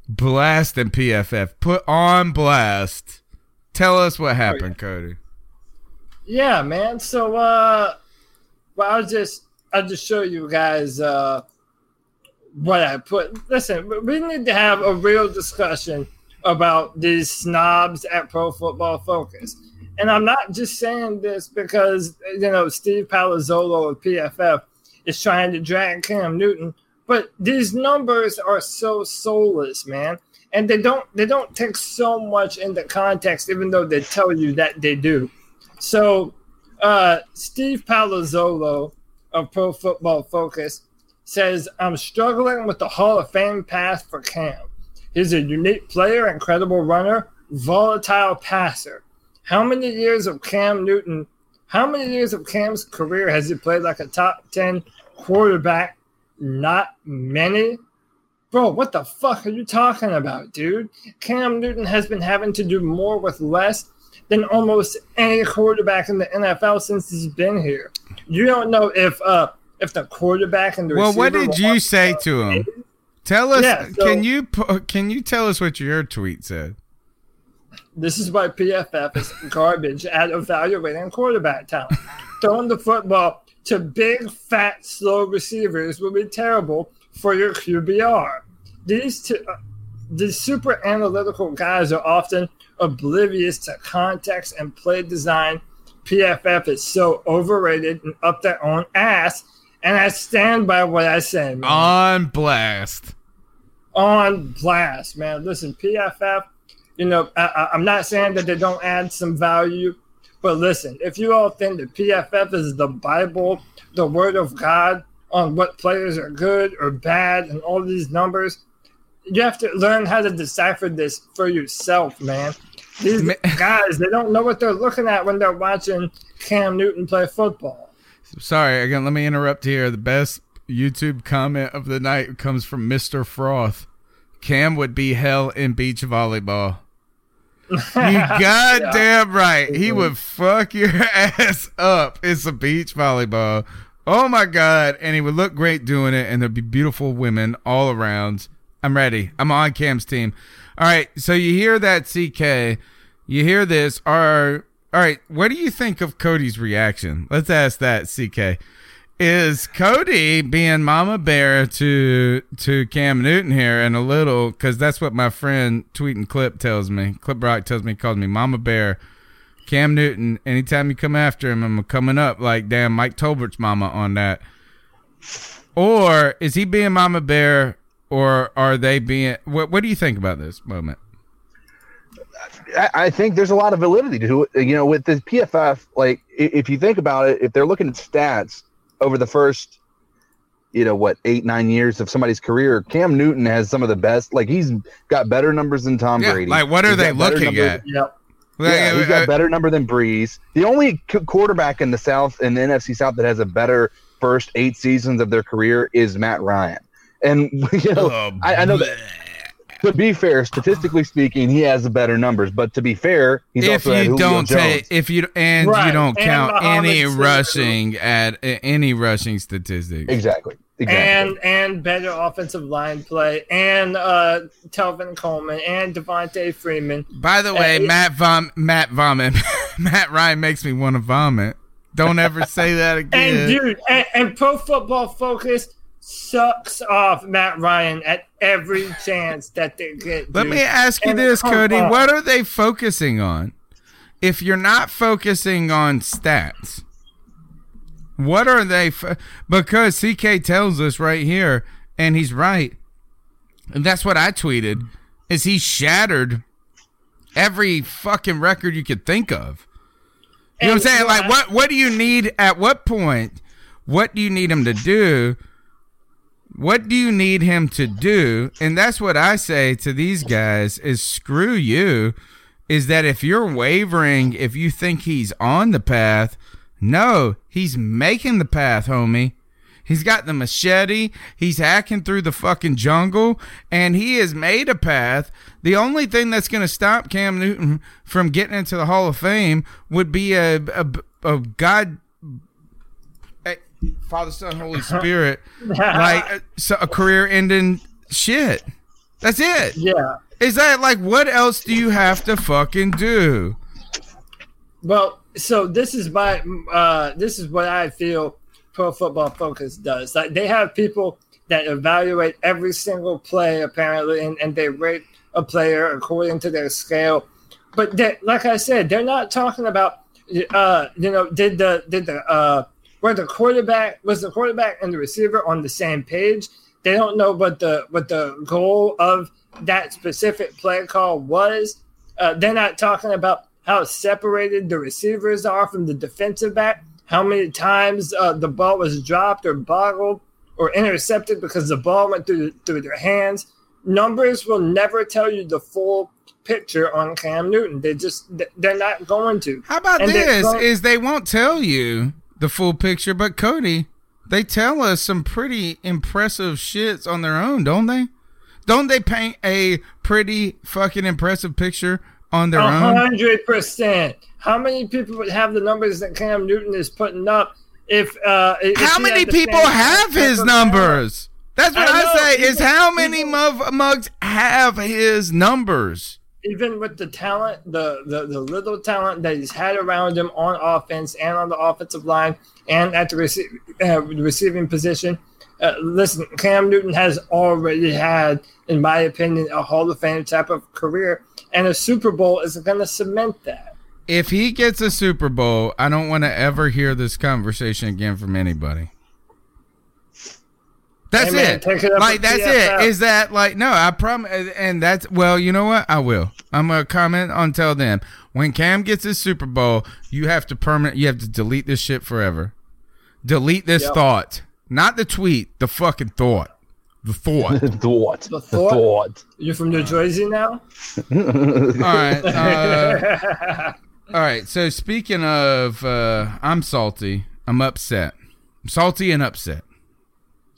blasting PFF. Put on blast. Tell us what happened, Cody. Yeah, man. So, uh, well, I'll just, I'll just show you guys, uh, what I put. Listen, we need to have a real discussion about these snobs at Pro Football Focus. And I'm not just saying this because, you know, Steve Palazzolo of PFF is trying to drag Cam Newton, but these numbers are so soulless, man. And they don't they don't take so much into context, even though they tell you that they do. So, uh, Steve Palazzolo of Pro Football Focus says, I'm struggling with the Hall of Fame path for Cam. He's a unique player, incredible runner, volatile passer. How many years of Cam Newton, how many years of Cam's career has he played like a top 10 quarterback? Not many. Bro, what the fuck are you talking about, dude? Cam Newton has been having to do more with less than almost any quarterback in the NFL since he's been here. You don't know if uh if the quarterback and the Well, what did you say to him? Tell us. Yeah, so- can you can you tell us what your tweet said? This is why PFF is garbage at evaluating quarterback talent. Throwing the football to big, fat, slow receivers will be terrible for your QBR. These two, uh, these super analytical guys are often oblivious to context and play design. PFF is so overrated and up their own ass, and I stand by what I say. Man. On blast. on blast, man. Listen, PFF, you know, I, I'm not saying that they don't add some value, but listen, if you all think that PFF is the Bible, the Word of God on what players are good or bad, and all these numbers, you have to learn how to decipher this for yourself, man. These guys, they don't know what they're looking at when they're watching Cam Newton play football. Sorry, again, let me interrupt here. The best YouTube comment of the night comes from Mr. Froth. Cam would be hell in beach volleyball. You goddamn right. He would mm-hmm. fuck your ass up. It's a beach volleyball. Oh my god. And he would look great doing it, and there'd be beautiful women all around. I'm ready. I'm on Cam's team. All right. So you hear that, CK. You hear this. Are all right. What do you think of Cody's reaction? Let's ask that, CK. Is Cody being Mama Bear to to Cam Newton here, and a little because that's what my friend tweeting Clip tells me. Clip Rock tells me, he calls me Mama Bear. Cam Newton. Anytime you come after him, I'm coming up like damn Mike Tolbert's mama on that. Or is he being Mama Bear, or are they being? What What do you think about this moment? I, I think there's a lot of validity to it. You know, with the PFF, like if you think about it, if they're looking at stats over the first, you know, what eight nine years of somebody's career, Cam Newton has some of the best. Like he's got better numbers than Tom Yeah, Brady. like, what are He's they looking numbers- at? Yep. Yeah, he's got a better number than Brees. The only qu- quarterback in the South in the NFC South that has a better first eight seasons of their career is Matt Ryan. And you know, Oh, I, I know that. To be fair, statistically speaking, he has the better numbers. But to be fair, he's if also you Julio don't Jones. take if you and you don't and count Mohamed any Sanu. rushing at any rushing statistics. Exactly. Exactly. and and better offensive line play, and uh, Tevin Coleman, and Devonta Freeman. By the way, Uh, Matt vom Matt vomit Matt Ryan makes me want to vomit. Don't ever say that again. And dude, and, and Pro Football Focus sucks off Matt Ryan at every chance that they get. Let dude. me ask you And this, Cody. on. What are they focusing on? If you're not focusing on stats, what are they? Fo- because CK tells us right here, and he's right. And that's what I tweeted. Is he shattered every fucking record you could think of? You know what I'm saying? Like, what what do you need at what point? What do you need him to do? What do you need him to do? And that's what I say to these guys is screw you. Is that if you're wavering, if you think he's on the path, no, he's making the path, homie. He's got the machete. He's hacking through the fucking jungle, and he has made a path. The only thing that's going to stop Cam Newton from getting into the Hall of Fame would be a a, a God, Father, Son, Holy Spirit, like a, so a career-ending shit. That's it. Yeah. Is that like what else do you have to fucking do? Well, so this is my uh, this is what I feel Pro Football Focus does. Like they have people that evaluate every single play apparently, and, and they rate a player according to their scale. But like I said, they're not talking about uh, you know did the did the uh, were the quarterback was the quarterback and the receiver on the same page. They don't know what the what the goal of that specific play call was. Uh, they're not talking about how separated the receivers are from the defensive back, how many times uh, the ball was dropped or boggled or intercepted because the ball went through through their hands. Numbers will never tell you the full picture on Cam Newton. They just they're not going to. How about And this? going- Is they won't tell you the full picture, but Cody, they tell us some pretty impressive shits on their own, don't they? Don't they paint a pretty fucking impressive picture on their A own? hundred percent. How many people would have the numbers that Cam Newton is putting up? If uh, if How many people have his numbers? That's what I I, say. Is how many mug- mugs have his numbers? Even with the talent, the, the the little talent that he's had around him on offense and on the offensive line and at the rece- uh, receiving position. Uh, listen, Cam Newton has already had, in my opinion, a Hall of Fame type of career, and a Super Bowl is going to cement that. If he gets a Super Bowl, I don't want to ever hear this conversation again from anybody. That's Hey, man, it. it up like that's PFL. it. Is that like no? I promise. And that's well. You know what? I will. I'm gonna comment on tell them when Cam gets his Super Bowl, you have to permanent. You have to delete this shit forever. Delete this Yep. thought, not the tweet. The fucking thought. The thought. the thought. The thought? You're from New Jersey now? All right. Uh, all right. So speaking of, uh, I'm salty. I'm upset. I'm salty and upset.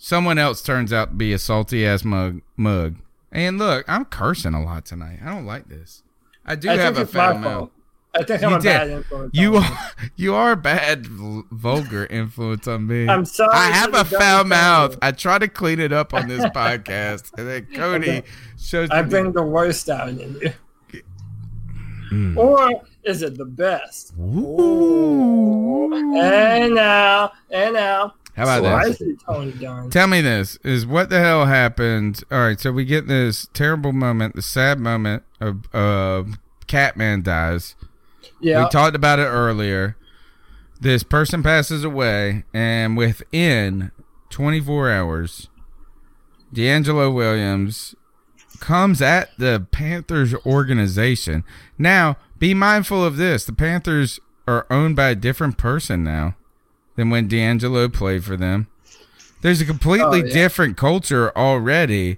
Someone else turns out to be a salty ass mug. Mug. And look, I'm cursing a lot tonight. I don't like this. I do I have a foul mouth. I think You I'm a did. bad influence. You are you are a bad vulgar influence on me. I'm sorry I have a foul mouth. I try to clean it up on this podcast, and then Cody shows I bring the worst out in you. Mm. Or is it the best? Ooh. And now, and now. How about this? Spicy Tony Dunn. Tell me this is what the hell happened. All right, so we get this terrible moment, the sad moment of of Catman dies. Yeah. we talked about it earlier. This person passes away, and within 24 hours, DeAngelo Williams comes at the Panthers organization. Now, be mindful of this: the Panthers are owned by a different person now than when DeAngelo played for them. There's a completely Oh, yeah. different culture already.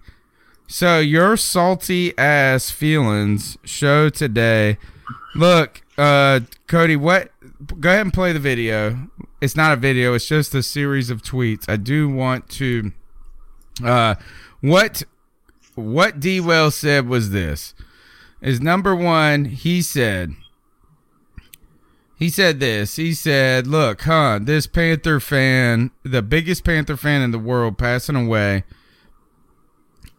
So your salty ass feelings show today. Look, uh, Cody, what? Go ahead and play the video. It's not a video. It's just a series of tweets. I do want to. Uh, what? What D. Well said was this: is number one. He said. He said this. He said, "Look, huh? This Panther fan, the biggest Panther fan in the world, passing away,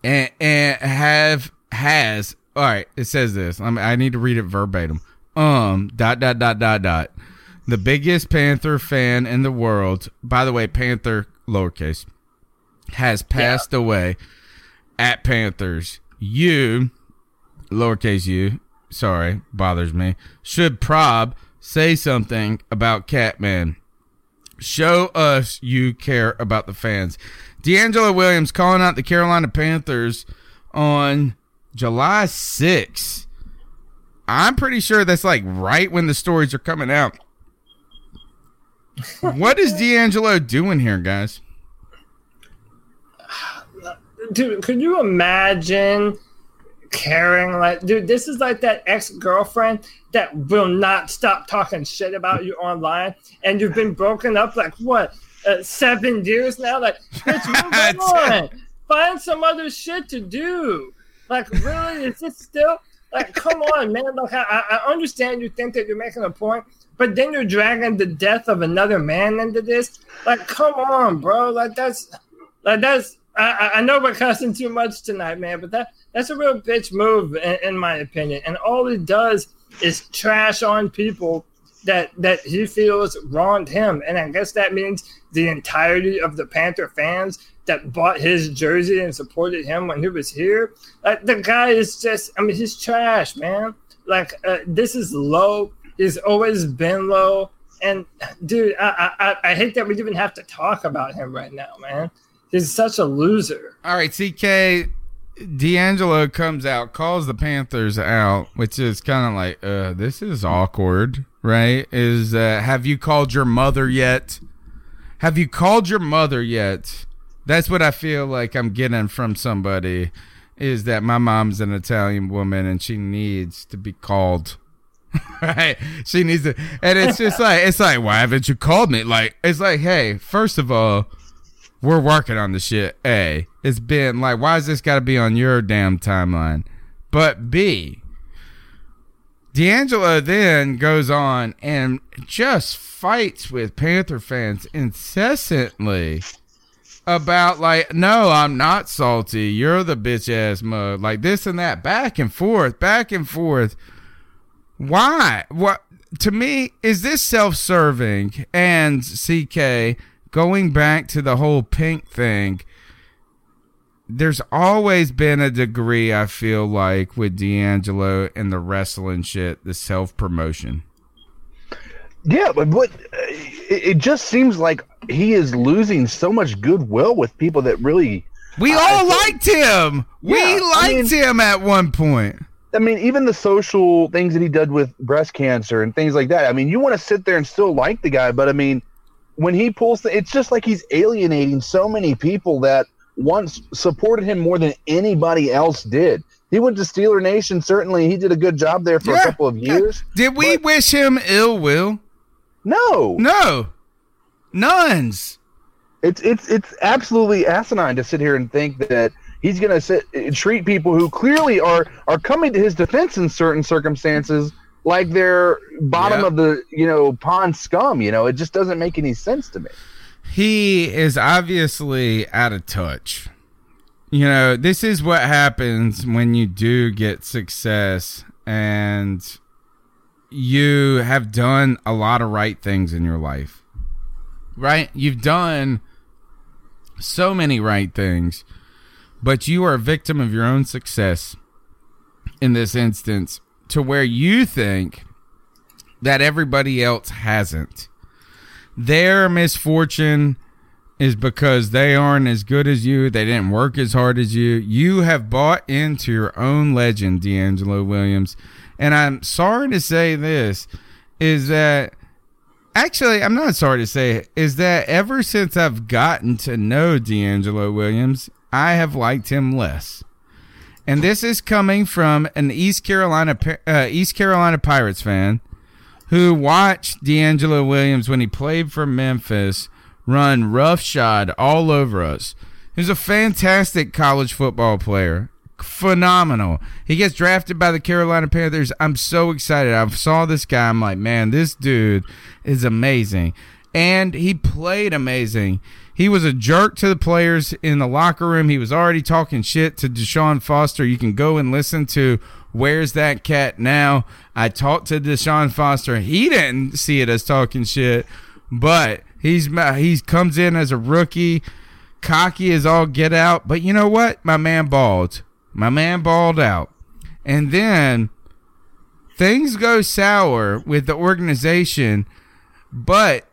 and and have has all right. It says this. I, mean, I need to read it verbatim. Um, dot dot dot dot dot. The biggest Panther fan in the world. By the way, Panther lowercase has passed away at Panthers. You, lowercase you, sorry, bothers me. Should prob say something about Catman. Show us you care about the fans. DeAngelo Williams calling out the Carolina Panthers on July 6th. I'm pretty sure that's like right when the stories are coming out. what is DeAngelo doing here, guys? Dude, could you imagine caring like dude this is like that ex-girlfriend that will not stop talking shit about you online and you've been broken up like what uh, seven years now? Like bitch move on. find some other shit to do. Like really? Is this still like come on man. Like I, I understand you think that you're making a point but then you're dragging the death of another man into this? Like come on bro. Like that's like that's I, I- I know we're cussing too much tonight, man, but that that's a real bitch move in, in my opinion. And all it does is trash on people that that he feels wronged him. And I guess that means the entirety of the Panther fans that bought his jersey and supported him when he was here. Like the guy is just I mean he's trash, man. Like uh, this is low. He's always been low. And dude, I, I I- hate that we even have to talk about him right now, man. He's such a loser. All right, CK DeAngelo comes out, calls the Panthers out, which is kind of like, uh, this is awkward, right? Is uh, have you called your mother yet? Have you called your mother yet? That's what I feel like I'm getting from somebody. Is that my mom's an Italian woman and she needs to be called right? She needs to, and it's just like it's like, why haven't you called me? Like it's like, hey, first of all, we're working on the shit. A, it's been like, why is this got to be on your damn timeline? But B, DeAngelo then goes on and just fights with Panther fans incessantly about like, no, I'm not salty. You're the bitch ass mug. Like this and that, back and forth, back and forth. Why? What? To me, is this self-serving? And CK going back to the whole pink thing. There's always been a degree I feel like with DeAngelo and the wrestling shit, the self promotion. Yeah, but what it, just seems like he is losing so much goodwill with people that really. We all liked him. we Yeah, I liked mean- him at one point. I mean, even the social things that he did with breast cancer and things like that. I mean, you want to sit there and still like the guy, but I mean, when he pulls, the, it's just like he's alienating so many people that once supported him more than anybody else did. He went to Steeler Nation. Certainly, he did a good job there for Yeah, a couple of years. Did we wish him ill will? No, No. Nuns. It's it's it's absolutely asinine to sit here and think that he's going to sit treat people who clearly are are coming to his defense in certain circumstances like they're bottom Yeah. of the you know pond scum. You know, it just doesn't make any sense to me. He is obviously out of touch. You know, this is what happens when you do get success and you have done a lot of right things in your life. Right? You've done so many right things, but you are a victim of your own success in this instance to where you think that everybody else hasn't. Their misfortune is because they aren't as good as you. They didn't work as hard as you. You have bought into your own legend, DeAngelo Williams. And I'm sorry to say this is that actually, I'm not sorry to say it, is that ever since I've gotten to know DeAngelo Williams, I have liked him less. And this is coming from an East Carolina uh, East Carolina Pirates fan who watched DeAngelo Williams when he played for Memphis run roughshod all over us. He's a fantastic college football player. Phenomenal. He gets drafted by the Carolina Panthers. I'm so excited. I saw this guy. I'm like, man, this dude is amazing. And he played amazing. He was a jerk to the players in the locker room. He was already talking shit to Deshaun Foster. You can go and listen to Where's That Cat Now? I talked to Deshaun Foster. He didn't see it as talking shit, but he's he comes in as a rookie, cocky as all get out. But you know what? My man balled. My man balled out. And then things go sour with the organization, but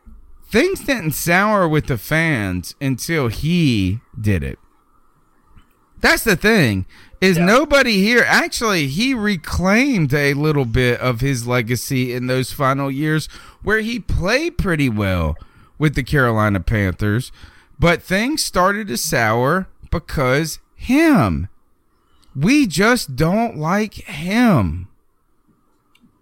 things didn't sour with the fans until he did it. That's the thing. Is nobody here actually he reclaimed a little bit of his legacy in those final years where he played pretty well with the Carolina Panthers, but things started to sour because him. We just don't like him.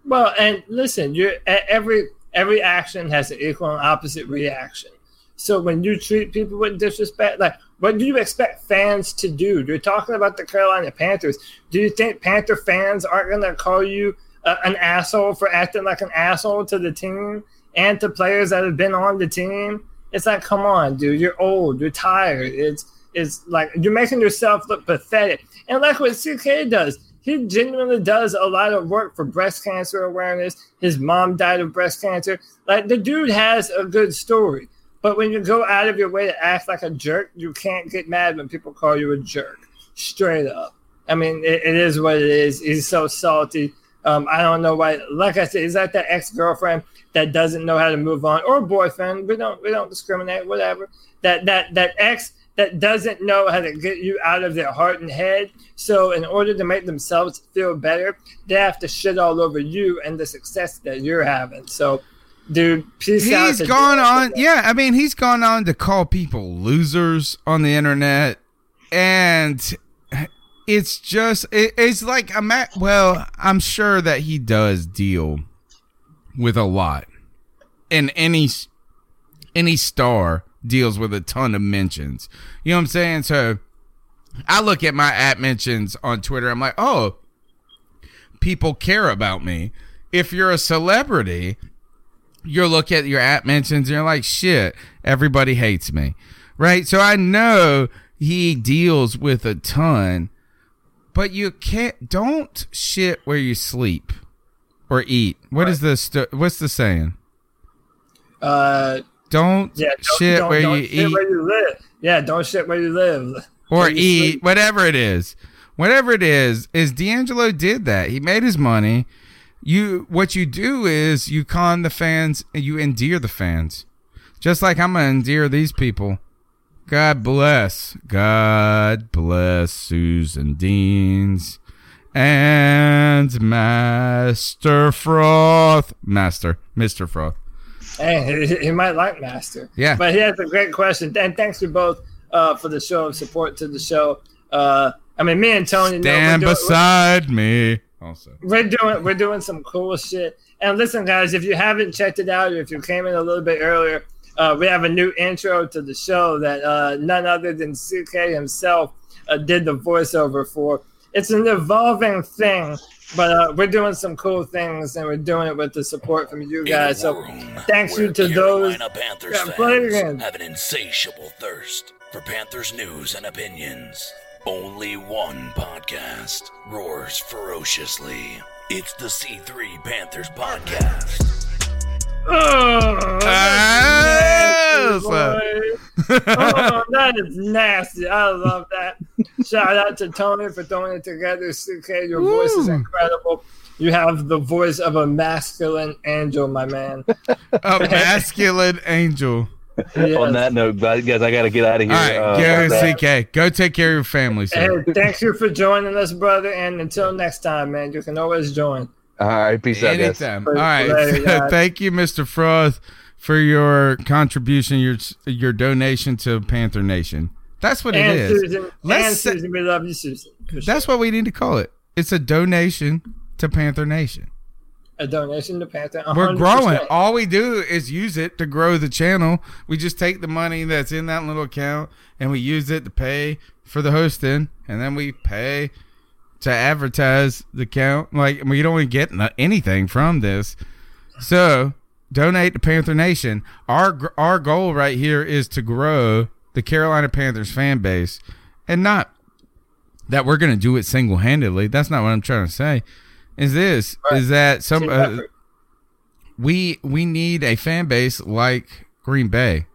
Well, and listen, you every every action has an equal and opposite reaction. So when you treat people with disrespect, like what do you expect fans to do? You're talking about the Carolina Panthers. Do you think Panther fans aren't going to call you uh, an asshole for acting like an asshole to the team and to players that have been on the team? It's like, come on, dude, you're old, you're tired. It's it's like you're making yourself look pathetic. And like what CK does, he genuinely does a lot of work for breast cancer awareness. His mom died of breast cancer. Like the dude has a good story. But when you go out of your way to act like a jerk, you can't get mad when people call you a jerk. Straight up. I mean, it, it is what it is. He's so salty. Um, I don't know why. Like I said, he's like that ex girlfriend that doesn't know how to move on, or boyfriend. We don't we don't discriminate. Whatever. That that that ex that doesn't know how to get you out of their heart and head. So in order to make themselves feel better, they have to shit all over you and the success that you're having. So, dude, peace out. He's gone on, yeah. I mean, he's gone on to call people losers on the internet, and it's just it, it's like I'm at, well, I'm sure that he does deal with a lot, and any any star deals with a ton of mentions. You know what I'm saying? So I look at my at mentions on Twitter. I'm like, oh, people care about me. If you're a celebrity, you look at your app mentions and you're like, shit, everybody hates me. Right? So I know he deals with a ton, but you can't, don't shit where you sleep or eat. What is the, st- what's the saying? Uh, Don't yeah, don't, shit don't- where don't you shit eat where you live. Yeah, don't shit where you live. or you eat, sleep. whatever it is. Whatever it is, is DeAngelo did that. He made his money. You what you do is you con the fans and you endear the fans. Just like I'm gonna endear these people. God bless. God bless Susan Deans and Master Froth. Master. Mr. Froth. Hey, he, might like Master. Yeah. But he has a great question. And thanks to both uh, for the show of support to the show. Uh, I mean, me and Tony. Stand beside me. Also. we're doing we're doing some cool shit. And listen, guys, if you haven't checked it out, or if you came in a little bit earlier, uh, we have a new intro to the show that uh, none other than CK himself uh, did the voiceover for. It's an evolving thing, but uh, we're doing some cool things, and we're doing it with the support from you guys. So thanks you to those. Carolina Panthers Yeah, fans have an insatiable thirst for Panthers news and opinions. Only one podcast roars ferociously. It's the C3 Panthers Podcast. Oh, that's nasty, boy. oh, that is nasty. I love that. Shout out to Tony for throwing it together. CK, your voice is incredible. You have the voice of a masculine angel, my man. A masculine angel. On that note, guys, I got to get out of here. All right, Uh, go that- CK. Go take care of your family, Hey, sir. thank you for joining us, brother. And until next time, man, you can always join. All right, peace out, guys. All right. Later, guys. Thank you, Mr. Froth, for your contribution, your your donation to Panther Nation. That's what and it is. Susan, Let's say- Susan, we love you, Susan. That's sure. what we need to call it. It's a donation to Panther Nation. A donation to Panther. We're growing. All we do is use it to grow the channel. We just take the money that's in that little account and we use it to pay for the hosting, and then we pay to advertise the account. Like we don't even get anything from this. So donate to Panther Nation. Our our goal right here is to grow the Carolina Panthers fan base, and not that we're going to do it single handedly. That's not what I'm trying to say. Is this is that some uh, we we need a fan base like Green Bay.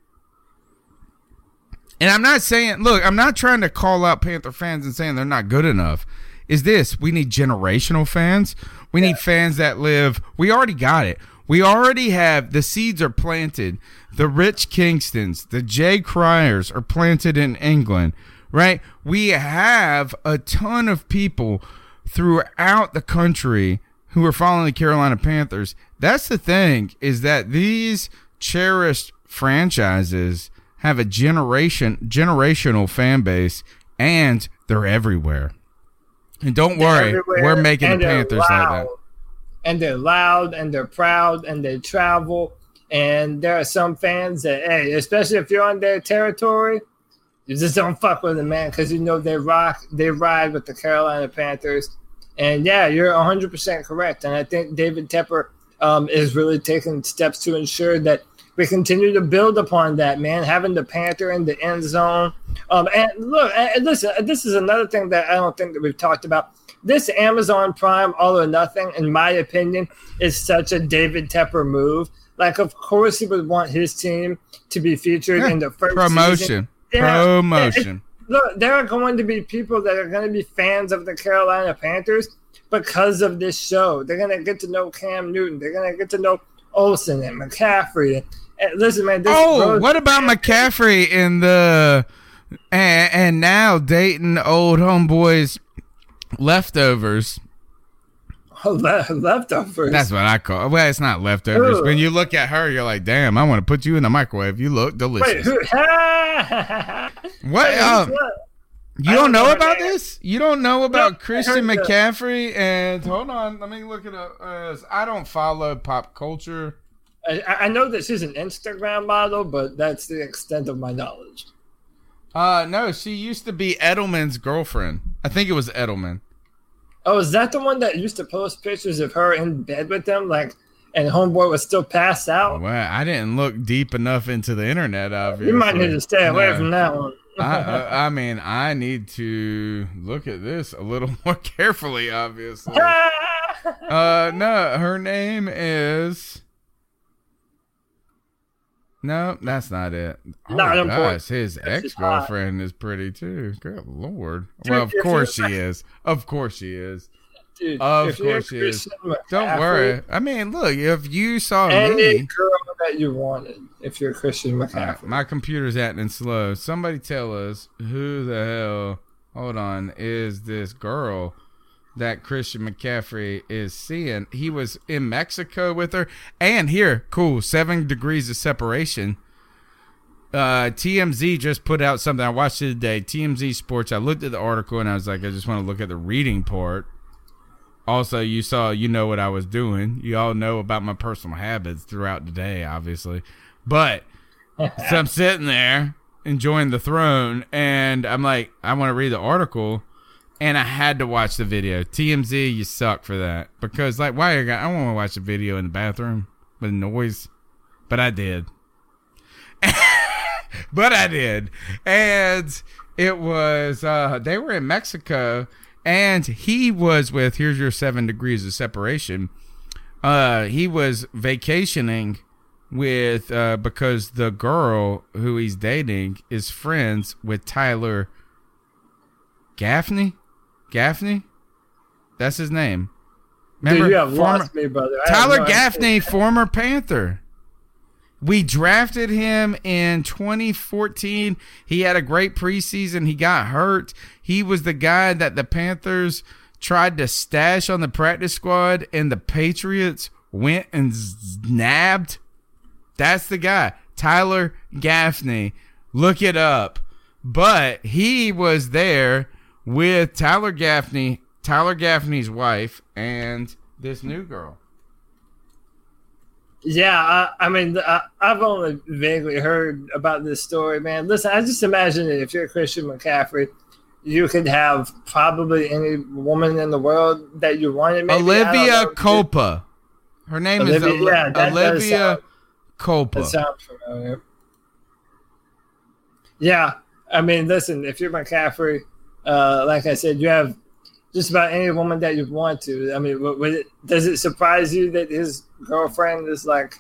And I'm not saying, look, I'm not trying to call out Panther fans and saying they're not good enough. Is this we need generational fans? We need fans that live. We already got it. We already have the seeds are planted. The Rich Kingstons, the Jay Criers are planted in England, right? We have a ton of people throughout the country who are following the Carolina Panthers. That's the thing is that these cherished franchises have a generation generational fan base and they're everywhere. And don't worry, we're making the Panthers like that. And they're loud and they're proud and they travel. And there are some fans that, hey, especially if you're on their territory, you just don't fuck with them, man, because you know they rock, they ride with the Carolina Panthers. And yeah, you're 100% correct. And I think David Tepper um, is really taking steps to ensure that we continue to build upon that, man. Having the Panther in the end zone. Um, and look, and listen, this is another thing that I don't think that we've talked about. This Amazon Prime All or Nothing, in my opinion, is such a David Tepper move. Like, of course, he would want his team to be featured Yeah, in the first promotion. season. Promotion. Look, there are going to be people that are going to be fans of the Carolina Panthers because of this show. They're going to get to know Cam Newton. They're going to get to know Olsen and McCaffrey. And listen, man. This Oh, what about McCaffrey in the and, and now dating old homeboys leftovers? Le- leftovers? That's what I call. Well, it's not leftovers. Ooh. When you look at her, you're like, "Damn, I want to put you in the microwave. You look Wait, delicious." who? What? Um, you don't don't know know about name. this? You don't know about I Christian heard that. McCaffrey? And hold on, let me look it up. Uh, I don't follow pop culture. I, I know this is an Instagram model, but that's the extent of my knowledge. Uh, no, she used to be Edelman's girlfriend. I think it was Edelman. Oh, is that the one that used to post pictures of her in bed with them, like, and homeboy was still passed out? Well, I didn't look deep enough into the internet. Obviously, You might need to stay away No. from that one. I, I, I mean, I need to look at this a little more carefully. Obviously, uh, no, her name is. No, that's not it. Oh, Not important. gosh, his ex girlfriend is pretty too. Good lord. Dude, well, of course she is. Of course she is. Dude, Of course she is. Don't worry. I mean, look, if you saw Any me, girl that you wanted if you're Christian McCaffrey. my computer's acting slow. Somebody tell us who the hell, hold on, is this girl that Christian McCaffrey is seeing? He was in Mexico with her. And here, cool, seven degrees of separation. Uh, TMZ just put out something. I watched it today. TMZ Sports. I looked at the article and I was like, I just want to look at the reading part. Also, you saw, you know what I was doing. You all know about my personal habits throughout the day, obviously. But so I'm sitting there enjoying the throne, and I'm like, I want to read the article, and I had to watch the video. TMZ, you suck for that because, like, why you got? I want to watch a video in the bathroom with noise, but I did. but I did, and it was uh they were in Mexico, and he was with here's your seven degrees of separation. Uh, he was vacationing with uh because the girl who he's dating is friends with Tyler Gaffney. Gaffney, that's his name. Dude, you have lost me, brother. I Tyler no. Gaffney, former Panther. We drafted him in 2014. He had a great preseason. He got hurt. He was the guy that the Panthers tried to stash on the practice squad, and the Patriots went and nabbed. That's the guy, Tyler Gaffney. Look it up. But he was there with Tyler Gaffney, Tyler Gaffney's wife, and this new girl. Yeah, I, I mean, I, I've only vaguely heard about this story, man. Listen, I just imagine that if you're Christian McCaffrey, you could have probably any woman in the world that you wanted. Maybe. Olivia. Culpo. Her name is Olivia- Oli- yeah, that Olivia sound- Culpo. That sounds familiar. Yeah, I mean, listen, if you're McCaffrey, uh, like I said, you have just about any woman that you want to. I mean, it, does it surprise you that his girlfriend is like?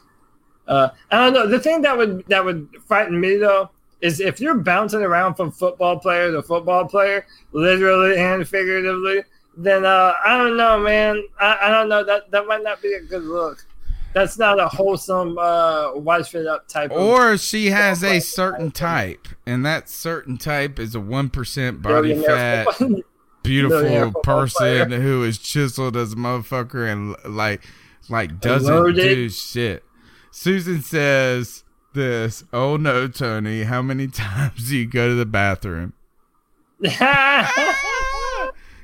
Uh, I don't know. The thing that would that would frighten me though is if you're bouncing around from football player to football player, literally and figuratively. Then uh, I don't know, man. I, I don't know that that might not be a good look. That's not a wholesome uh, wife it up type. Or she has a certain type, and that certain type is a one percent body fat, beautiful person who is chiseled as a motherfucker and like like doesn't Loaded. do shit. Susan says this. Oh no, Tony! How many times do you go to the bathroom?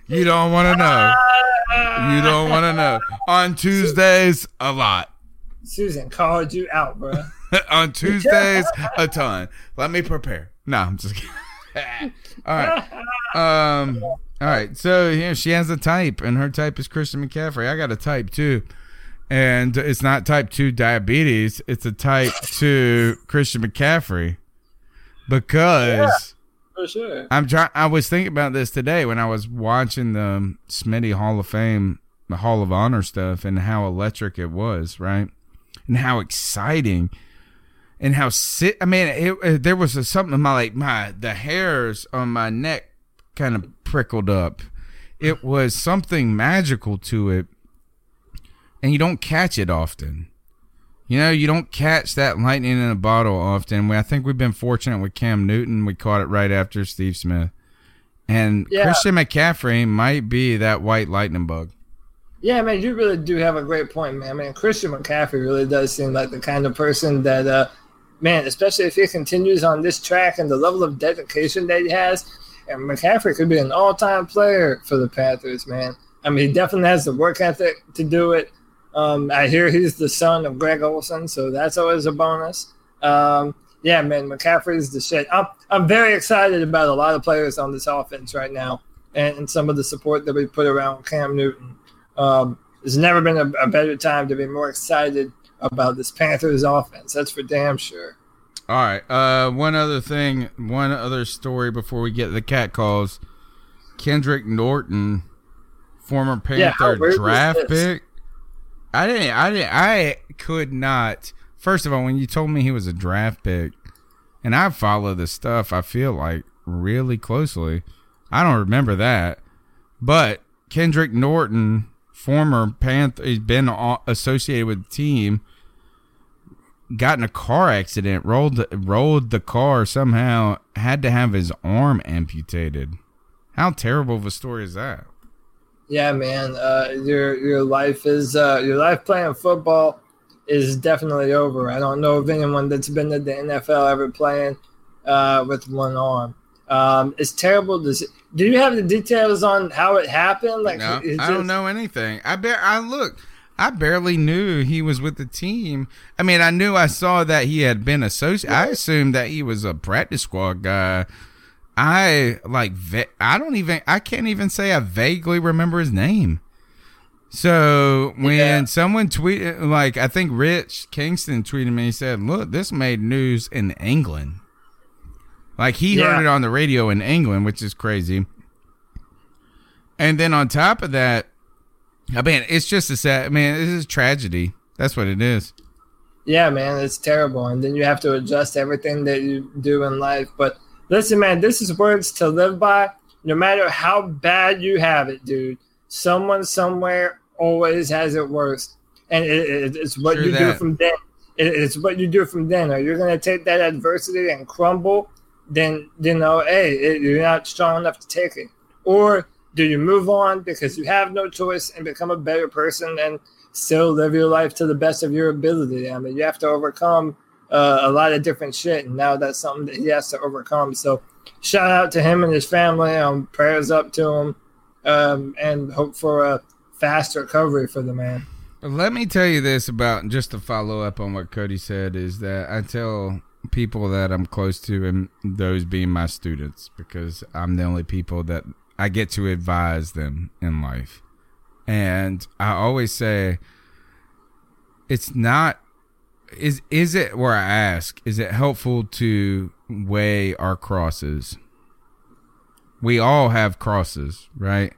You don't want to know. You don't want to know. On Tuesdays, a lot. Susan called you out, bro. on Tuesdays, a ton. Let me prepare. No, I'm just kidding. all right. Um. All right. So yeah, she has a type, and her type is Christian McCaffrey. I got a type too, and it's not type two diabetes. It's a type two Christian McCaffrey because. For sure. I'm trying. I was thinking about this today when I was watching the Smitty Hall of Fame, the Hall of Honor stuff, and how electric it was, right? And how exciting, and how sit. I mean, it, it- there was a, something in my like my the hairs on my neck kind of prickled up. It was something magical to it, and you don't catch it often. You know, you don't catch that lightning in a bottle often. We, I think we've been fortunate with Cam Newton. We caught it right after Steve Smith. And Yeah. Christian McCaffrey might be that white lightning bug. Yeah, man, you really do have a great point, man. I mean, Christian McCaffrey really does seem like the kind of person that, uh, man, especially if he continues on this track and the level of dedication that he has, and McCaffrey could be an all-time player for the Panthers, man. I mean, he definitely has the work ethic to do it. Um, I hear he's the son of Greg Olsen, so that's always a bonus. Um, yeah, man, McCaffrey's the shit. I'm, I'm very excited about a lot of players on this offense right now, and, and some of the support that we put around Cam Newton. Um, there's never been a, a better time to be more excited about this Panthers offense. That's for damn sure. All right. Uh, one other thing, one other story before we get to the cat calls. Kendrick Norton, former Panther was draft pick. I didn't. I didn't. I could not. First of all, when you told me he was a draft pick, and I follow this stuff, I feel like really closely. I don't remember that, but Kendrick Norton, former Panther, he's been associated with the team got in a car accident, rolled rolled the car somehow, had to have his arm amputated. How terrible of a story is that? Yeah, man. Uh, your your life is uh, your life playing football is definitely over. I don't know of anyone that's been to the NFL ever playing uh, with one arm. Um, it's terrible to see. Do you have the details on how it happened? Like, No, it's I don't know anything. I bet I look. I barely knew he was with the team. I mean, I knew I saw that he had been associated. I assumed that he was a practice squad guy. I like. I don't even. I can't even say I vaguely remember his name. So when someone tweeted, like I think Rich Kingston tweeted me, he said, "Look, this made news in England." Like he heard it on the radio in England, which is crazy. And then on top of that, I mean, it's just a sad. I mean, this is tragedy. That's what it is. Yeah, man, it's terrible. And then you have to adjust everything that you do in life. But listen, man, this is words to live by. No matter how bad you have it, dude, someone somewhere always has it worse. And it, it, it's what you do from then. It, it's what you do from then. Are you going to take that adversity and crumble? Then, you know, hey, you're not strong enough to take it. Or do you move on because you have no choice and become a better person and still live your life to the best of your ability? I mean, you have to overcome uh, a lot of different shit, and now that's something that he has to overcome. So, shout out to him and his family. Um, prayers up to him, um, and hope for a fast recovery for the man. Let me tell you this about just to follow up on what Cody said is that I tell people that I'm close to, and those being my students, because I'm the only people that I get to advise them in life. And I always say, it's not is is it where I ask, is it helpful to weigh our crosses? We all have crosses, right?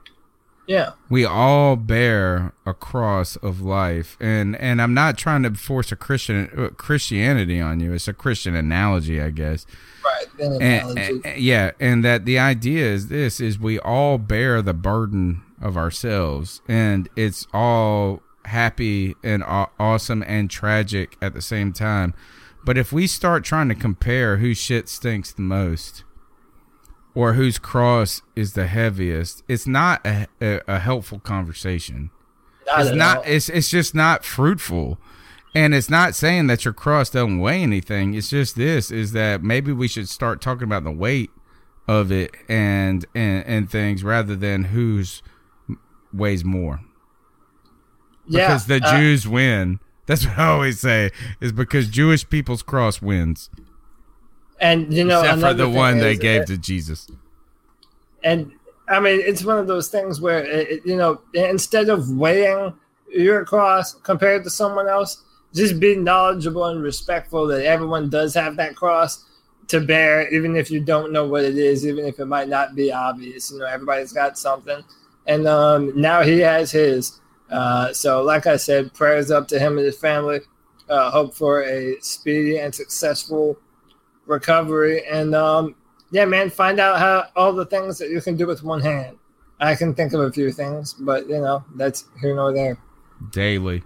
Yeah. we all bear a cross of life and and i'm not trying to force a christian uh, christianity on you it's a christian analogy i guess Right. Then and, and- yeah and that the idea is this is we all bear the burden of ourselves and it's all happy and aw- awesome and tragic at the same time but if we start trying to compare who shit stinks the most or whose cross is the heaviest it's not a, a, a helpful conversation. Not it's not all. it's it's just not fruitful. And it's not saying that your cross doesn't weigh anything. It's just this is that maybe we should start talking about the weight of it and and, and things rather than whose weighs more. Yeah, because the uh, jews win. That's what i always say is because jewish people's cross wins And you know, except for the one they gave uh, to jesus and I mean, it's one of those things where it- you know, instead of weighing your cross compared to someone else, just be knowledgeable and respectful that everyone does have that cross to bear, even if you don't know what it is, even if it might not be obvious. You know, everybody's got something, and um, now he has his. Uh, so, like I said, prayers up to him and his family. Uh, hope for a speedy and successful recovery, and um, yeah, man, find out how all the things that you can do with one hand. I can think of a few things, but you know, that's here nor there. daily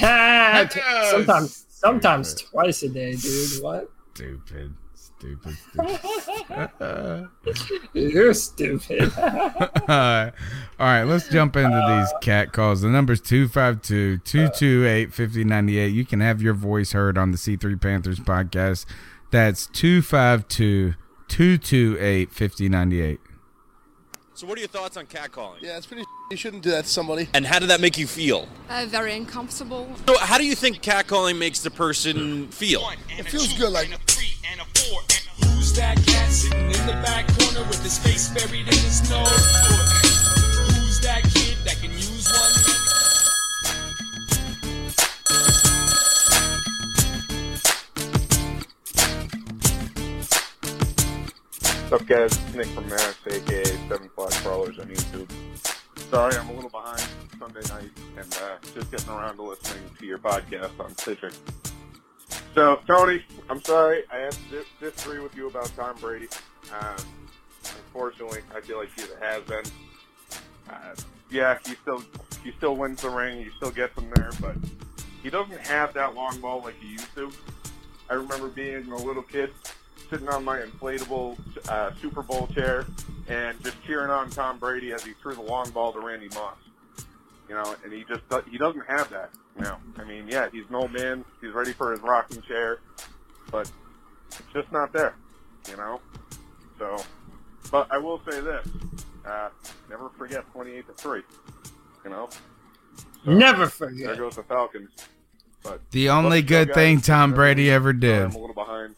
Ah, sometimes, sometimes twice a day, dude. What? stupid stupid stupid You're stupid. all right, let's jump into these cat calls. The number's 252 228 5098. You can have your voice heard on the C3 Panthers podcast. That's 252 228 5098. So, what are your thoughts on catcalling? Yeah, it's pretty. You shouldn't do that to somebody. And how did that make you feel? Uh, very uncomfortable. So, how do you think catcalling makes the person feel? It feels good, like Who's that cat sitting in the back corner with his face buried in his nose? What's up, guys? It's Nick from Maris, aka Seven Flag Crawlers on YouTube. Sorry, I'm a little behind Sunday night and uh, just getting around to listening to your podcast on Stitcher. So, Tony, I'm sorry, I have to dis- disagree with you about Tom Brady. Um, unfortunately, I feel like he's a has-been. Uh, yeah, he still he still wins the ring, he still gets them there, but he doesn't have that long ball like he used to. I remember being a little kid sitting on my inflatable uh, Super Bowl chair and just cheering on Tom Brady as he threw the long ball to Randy Moss. You know, and he just he doesn't have that now. I mean, yeah, he's an old man. He's ready for his rocking chair, but it's just not there. You know, so. But I will say this: uh, never forget twenty-eight to three. You know, Never forget. there goes the Falcons. But The only love the show, good thing. Tom Brady ever did. I'm a little behind,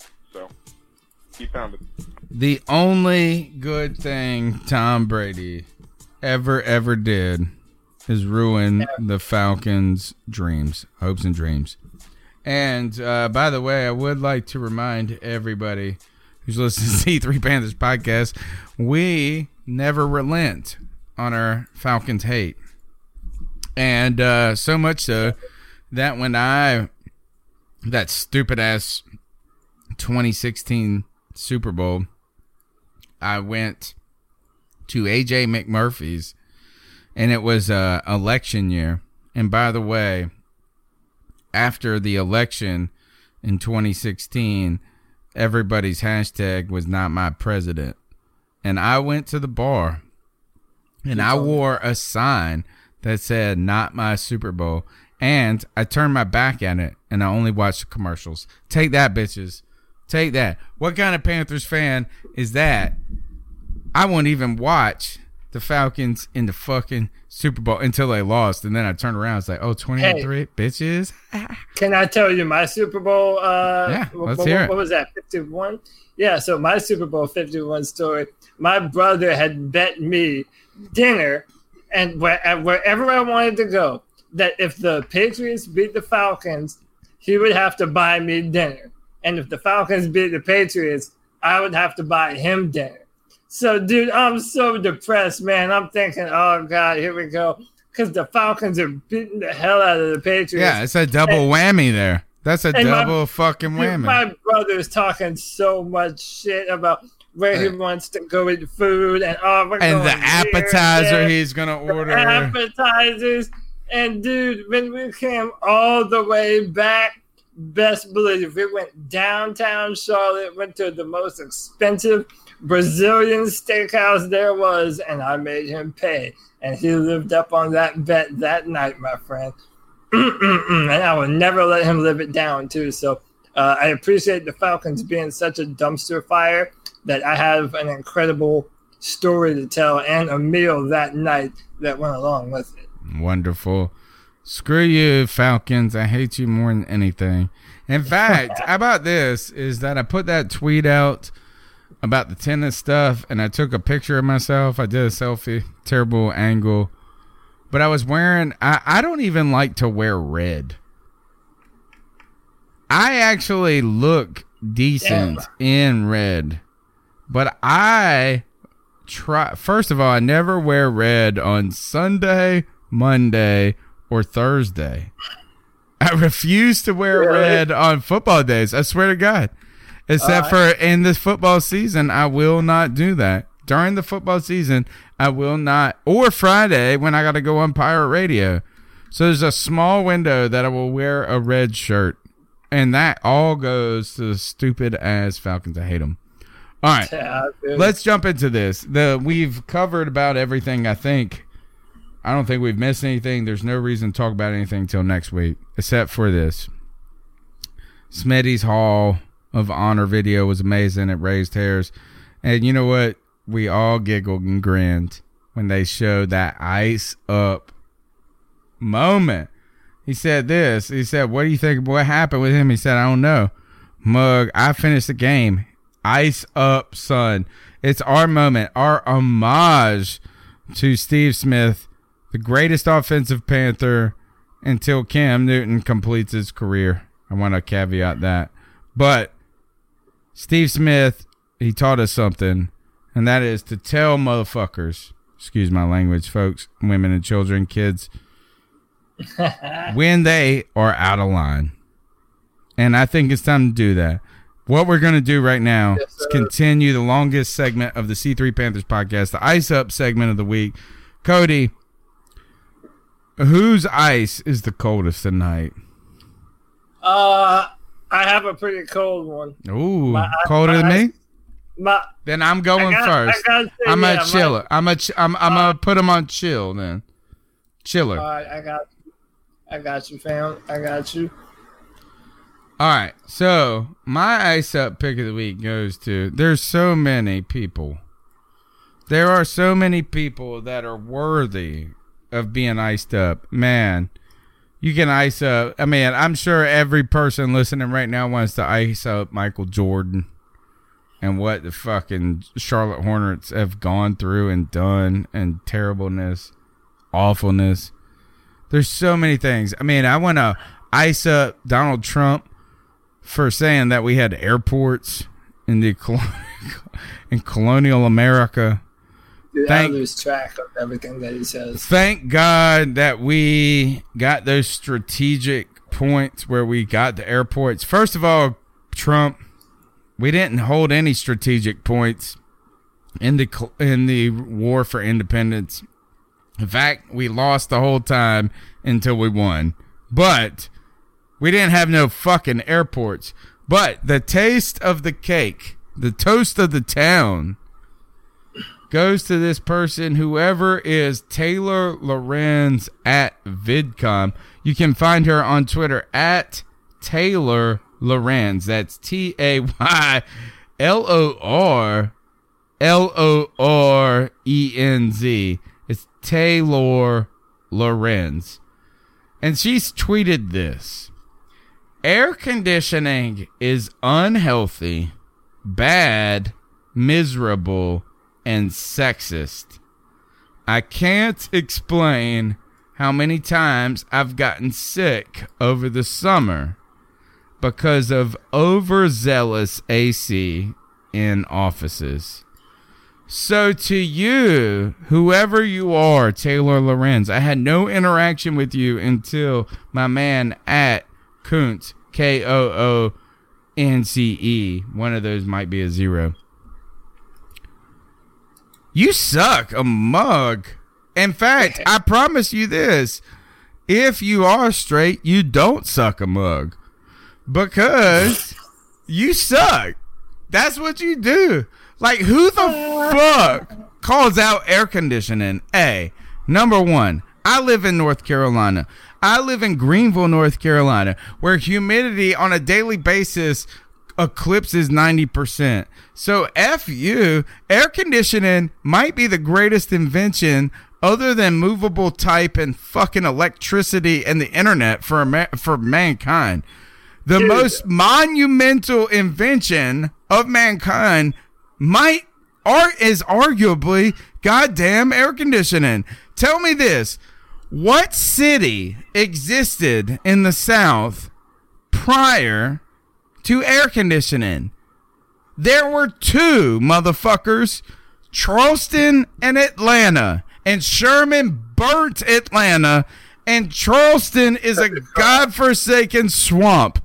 so keep pounding. The only good thing Tom Brady ever, ever did is ruin the Falcons' dreams, hopes, and dreams. And uh, by the way, I would like to remind everybody who's listening to C3 Panthers podcast, we never relent on our Falcons hate. And uh, so much so that when I, that stupid ass 2016 Super Bowl, I went to AJ McMurphy's and it was uh, election year. And by the way, after the election in 2016, everybody's hashtag was not my president. And I went to the bar and I wore a sign that said not my Super Bowl. And I turned my back at it and I only watched the commercials. Take that, bitches. Take that. What kind of Panthers fan is that? I won't even watch the Falcons in the fucking Super Bowl until they lost. And then I turned around. It's like, oh, 23 bitches. Can I tell you my Super Bowl? Uh, Yeah, let's wh- hear it. What was that? Fifty-one. Yeah. So my Super Bowl fifty-one story. My brother had bet me dinner, and where, wherever I wanted to go, that if the Patriots beat the Falcons, he would have to buy me dinner, and if the Falcons beat the Patriots, I would have to buy him dinner. So, dude, I'm so depressed, man. I'm thinking, oh god, here we go, because the Falcons are beating the hell out of the Patriots. Yeah, it's a double whammy there. That's a And my- double fucking Dude, whammy. My brother's talking so much shit about where he wants to go with food and oh, we're and the here, appetizer there, he's gonna order. appetizers. And dude, when we came all the way back, best believe we went downtown Charlotte, went to the most expensive Brazilian steakhouse there was, and I made him pay. And he lived up on that bet that night, my friend. And I will never let him live it down, too. So uh, I appreciate the Falcons being such a dumpster fire that I have an incredible story to tell and a meal that night that went along with it. Wonderful. Screw you, Falcons. I hate you more than anything. In fact, how about this? Is that I put that tweet out about the tennis stuff and I took a picture of myself. I did a selfie, terrible angle. But I was wearing, I, I don't even like to wear red. I actually look decent in red. But I try, first of all, I never wear red on Sunday, Monday, or Thursday. I refuse to wear Really? red on football days. I swear to God. Except for in this football season, I will not do that. During the football season, I will not. Or Friday when I got to go on pirate radio. So there's a small window that I will wear a red shirt. And that all goes to the stupid ass Falcons. I hate them. All right. Yeah. Let's jump into this. The we've covered about everything. I think. I don't think we've missed anything. There's no reason to talk about anything until next week, except for this. Smitty's Hall of Honor video was amazing. It raised hairs, and you know what? We all giggled and grinned when they showed that ice up moment. He said this. He said, "What do you think? What happened with him?" He said, "I don't know." Mug, I finished the game. Ice up, son. It's our moment, our homage to Steve Smith, the greatest offensive Panther until Cam Newton completes his career. I want to caveat that. But Steve Smith, he taught us something, and that is to tell motherfuckers, excuse my language, folks, women and children, kids, when they are out of line. And I think it's time to do that. What we're going to do right now is continue the longest segment of the C3 Panthers podcast, the ice up segment of the week. Cody, whose ice is the coldest tonight? Uh, I have a pretty cold one. Ooh, My- colder than my- me. My, Then I'm going got- I first. say, I'm yeah, a chiller. I'm a. Ch- I'm. I'm gonna put him on chill then. Chiller. all right, I got, I got you, fam. I got you. All right. So my ice up pick of the week goes to. There's so many people. There are so many people that are worthy of being iced up. Man, you can ice up. I mean, I'm sure every person listening right now wants to ice up Michael Jordan and what the fucking Charlotte Hornets have gone through and done and terribleness, awfulness. There's so many things. I mean, I want to ice up Donald Trump for saying that we had airports in the in colonial America. Dude, Thank- I lose track of everything that he says. Thank God that we got those strategic points where we got the airports. First of all, Trump, we didn't hold any strategic points in the in the war for independence. In fact, we lost the whole time until we won. But we didn't have no fucking airports. But the taste of the cake, the toast of the town, goes to this person, whoever is Taylor Lorenz at VidCon. You can find her on Twitter at Taylor Lorenz. That's T A Y L O R L O R E N Z. It's Taylor Lorenz. And she's tweeted this Air conditioning is unhealthy, bad, miserable, and sexist. I can't explain how many times I've gotten sick over the summer because of overzealous AC in offices. So to you, whoever you are, Taylor Lorenz, I had no interaction with you until my man at Koonce, K O O N C E. One of those might be a zero. You suck a mug. In fact, I promise you this. If you are straight, you don't suck a mug. Because you suck. That's what you do. Like, who the fuck calls out air conditioning? A. Number one, I live in North Carolina. I live in Greenville, North Carolina, where humidity on a daily basis eclipses 90%. So F you, air conditioning might be the greatest invention other than movable type and fucking electricity and the internet for ma- for mankind. The most monumental invention of mankind might or is arguably goddamn air conditioning. Tell me this. What city existed in the South prior to air conditioning? There were two motherfuckers, Charleston and Atlanta. And Sherman burnt Atlanta, and Charleston is a godforsaken swamp.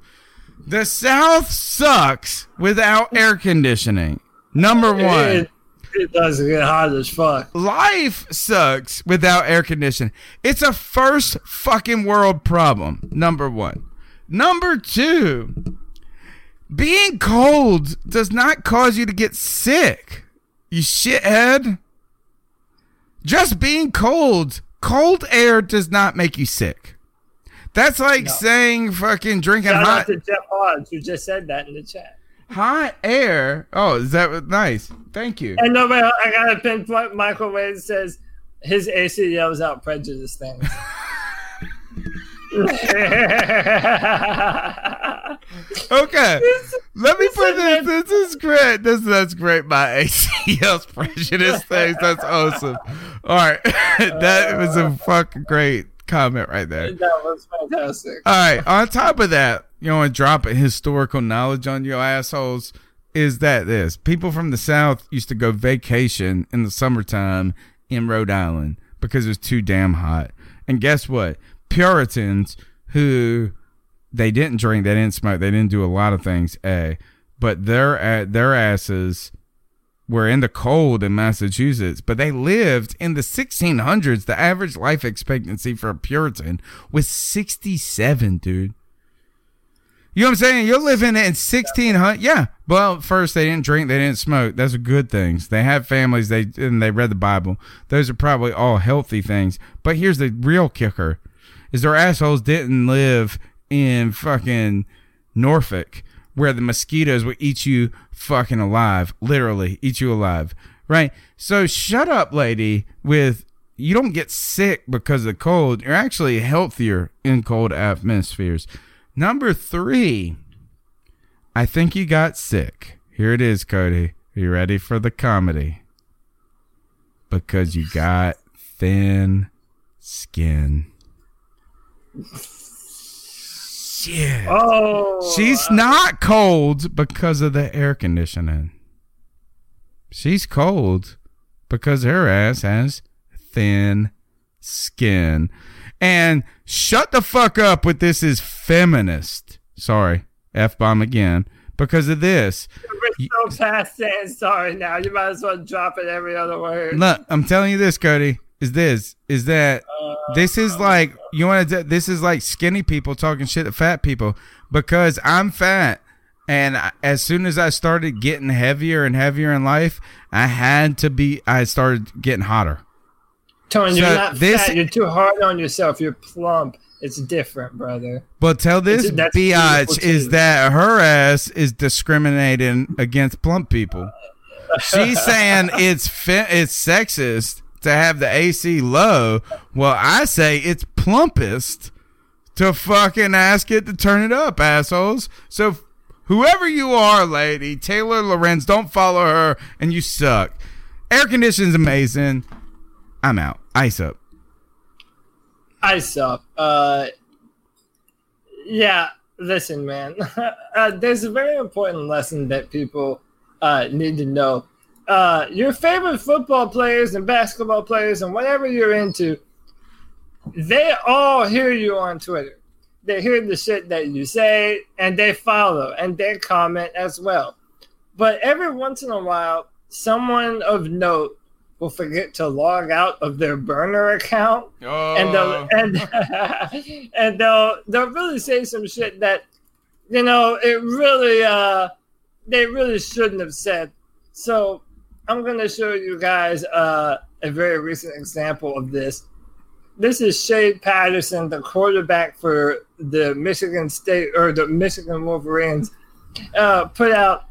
The South sucks without air conditioning. Number one. It, it does get hot as fuck. Life sucks without air conditioning. It's a first fucking world problem. Number one. Number two. Being cold does not cause you to get sick. You shithead. Just being cold, cold air does not make you sick. That's like No. saying fucking drinking Shout hot out to Jeff Hodge who just said that in the chat. hot air. Oh, is that nice? Thank you. And nobody, I got a pinpoint. Michael Wade says his AC yells out prejudice things. Okay, let me put this. This is great. This that's great. My ACL's prejudice things. That's awesome. All right, that was a fucking great comment right there. that was fantastic. All right. On top of that, you know, and dropping historical knowledge on your assholes is that this people from the South used to go vacation in the summertime in Rhode Island because it was too damn hot. And guess what? Puritans who they didn't drink, they didn't smoke, they didn't do a lot of things. A, but their their asses were in the cold in Massachusetts, but they lived in the 1600s. The average life expectancy for a Puritan was 67, dude. You know what I'm saying? You're living in 1600. Yeah. Well, first they didn't drink, they didn't smoke. Those are good things. They have families. They and they read the Bible. Those are probably all healthy things. But here's the real kicker: is their assholes didn't live in fucking Norfolk, where the mosquitoes will eat you fucking alive, literally eat you alive, right? So shut up, lady. With you don't get sick because of cold. You're actually healthier in cold atmospheres. Number three, I think you got sick. Here it is, Cody. Are you ready for the comedy? Because you got thin skin. Shit. Oh, She's not cold because of the air conditioning. She's cold because her ass has thin skin. And shut the fuck up with this is feminist. Sorry, F bomb again. Because of this. We're so past saying sorry now. You might as well drop it every other word. Look, I'm telling you this, Cody. Is this is that uh, this is like you want to? This is like skinny people talking shit to fat people because I'm fat, and I- as soon as I started getting heavier and heavier in life, I had to be. I started getting hotter. Tony, So you're not this- fat. You're too hard on yourself. You're plump. It's different, brother. But tell this biatch is that her ass is discriminating against plump people. She's saying it's fe- it's sexist to have the AC low. Well, I say it's plumpest to fucking ask it to turn it up, assholes. So whoever you are, lady, Taylor Lorenz, don't follow her and you suck. Air conditioning's amazing. I'm out. Ice up. Ice up. Uh, yeah, listen, man. uh, there's a very important lesson that people uh, need to know. Uh, your favorite football players and basketball players and whatever you're into, they all hear you on Twitter. They hear the shit that you say and they follow and they comment as well. But every once in a while, someone of note will forget to log out of their burner account and they'll and and they'll they'll really say some shit that you know it really uh they really shouldn't have said. So I'm gonna show you guys uh a very recent example of this. This is Shea Patterson, the quarterback for the Michigan State or the Michigan Wolverines, uh, put out.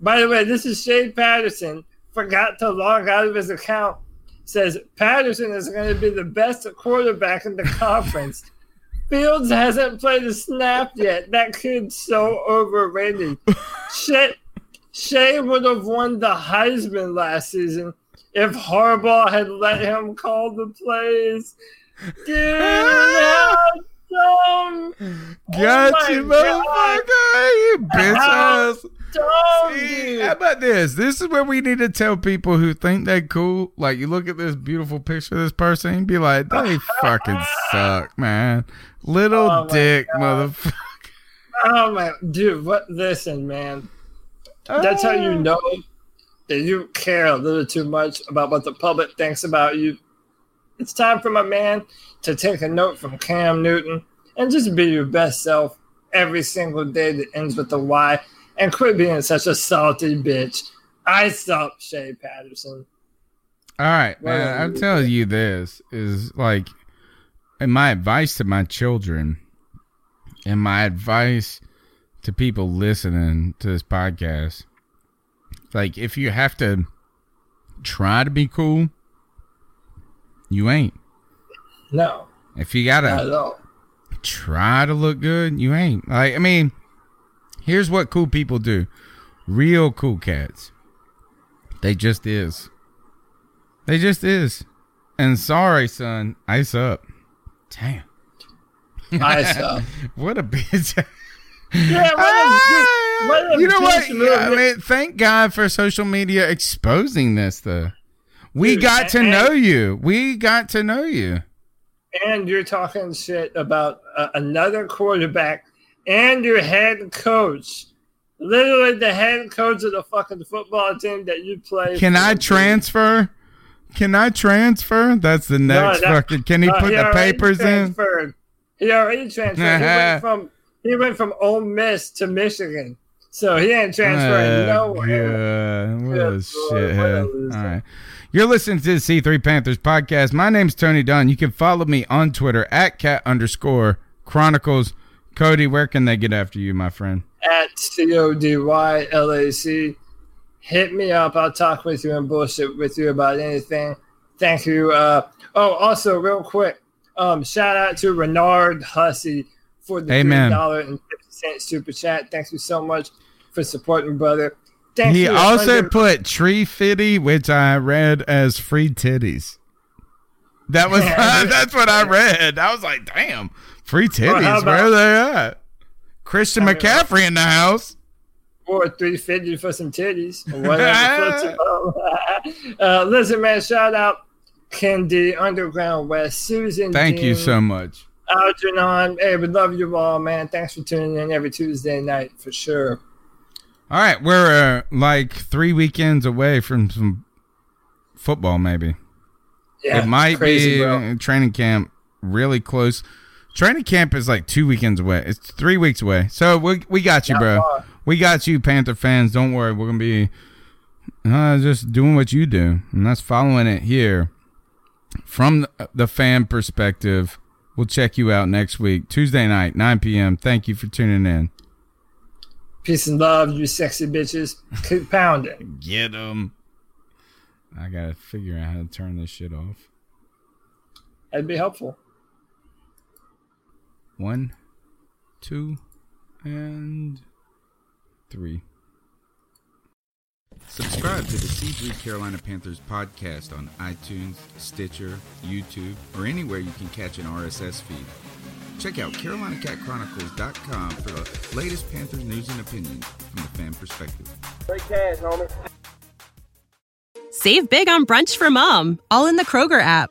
By the way, this is Shea Patterson. Forgot to log out of his account. Says Patterson is going to be the best quarterback in the conference. Fields hasn't played a snap yet. That kid's so overrated. Shit. Shea would have won the Heisman last season if Harbaugh had let him call the plays. Dude, oh how dumb! Got Oh you, motherfucker! You bitch How ass. dumb, See, how about this? This is where we need to tell people who think they're cool. Like you look at this beautiful picture of this person and be like, they fucking suck, man. Little Oh dick, motherfucker. Oh my dude, what listen, man. That's how you ah. know that you care a little too much about what the public thinks about you. It's time for my man to take a note from Cam Newton and just be your best self every single day that ends with a Y and quit being such a salty bitch. I up, Shea Patterson. All right, Well, man. I'm telling you this is like, and my advice to my children, and my advice to people listening to this podcast, like if you have to try to be cool, you ain't. No, If you gotta try to look good, you ain't. Like I mean, here's what cool people do. Real cool cats. They just is. They just is. And sorry, son, ice up. Damn. Ice up. what a bitch. Yeah, what a, you know what? I mean, thank God for social media exposing this though. We Dude, got to and- know you. We got to know you. and you're talking shit about uh, another quarterback and your head coach. Literally, the head coach of the fucking football team that you play. Can. I transfer? Can I transfer? That's the No, next that- fucking. Can he no, put the already papers in? He already transferred. he went from he went from Ole Miss to Michigan, so he ain't transferring Uh, nowhere. Yeah, what a shithead. All right. You're listening to the C3 Panthers podcast. My name's Tony Dunn. You can follow me on Twitter at cat underscore chronicles. Cody, where can they get after you, my friend? At C O D Y L A C. Hit me up. I'll talk with you and bullshit with you about anything. Thank you. Uh, oh, also, real quick, um, shout out to Renard Hussey for the Amen. dollar and fifty cent super chat. Thank you so much for supporting, brother. Thank he also put tree fitty, which I read as free titties. That was that's what I read. I was like, damn, free Well, how titties. Where are they at? Christian McCaffrey in the house. or three fifty for some titties whatever. floats your boat. uh, listen, man, shout out Kendi, Underground West, Susan. Thank you so much. Algernon. Hey, we love you all, man. Thanks for tuning in every Tuesday night for sure. All right, we're uh, like three weekends away from some football, maybe. Yeah, it might crazy, be bro. uh, training camp really close. Training camp is like two weekends away. It's three weeks away. So we we got you, Not bro. far. We got you, Panther fans. Don't worry. We're gonna be uh, just doing what you do, and that's following it here from the fan perspective. We'll check you out next week, Tuesday night, 9 p.m. Thank you for tuning in. Peace and love, you sexy bitches. Keep pounding. Get them. I gotta figure out how to turn this shit off. That'd be helpful. One, two, and three. Subscribe to the C3 Carolina Panthers podcast on iTunes, Stitcher, YouTube, or anywhere you can catch an RSS feed. Check out CarolinaCatChronicles.com for the latest Panthers news and opinions from the fan perspective. Great cash, homie. Save big on brunch for mom, all in the Kroger app.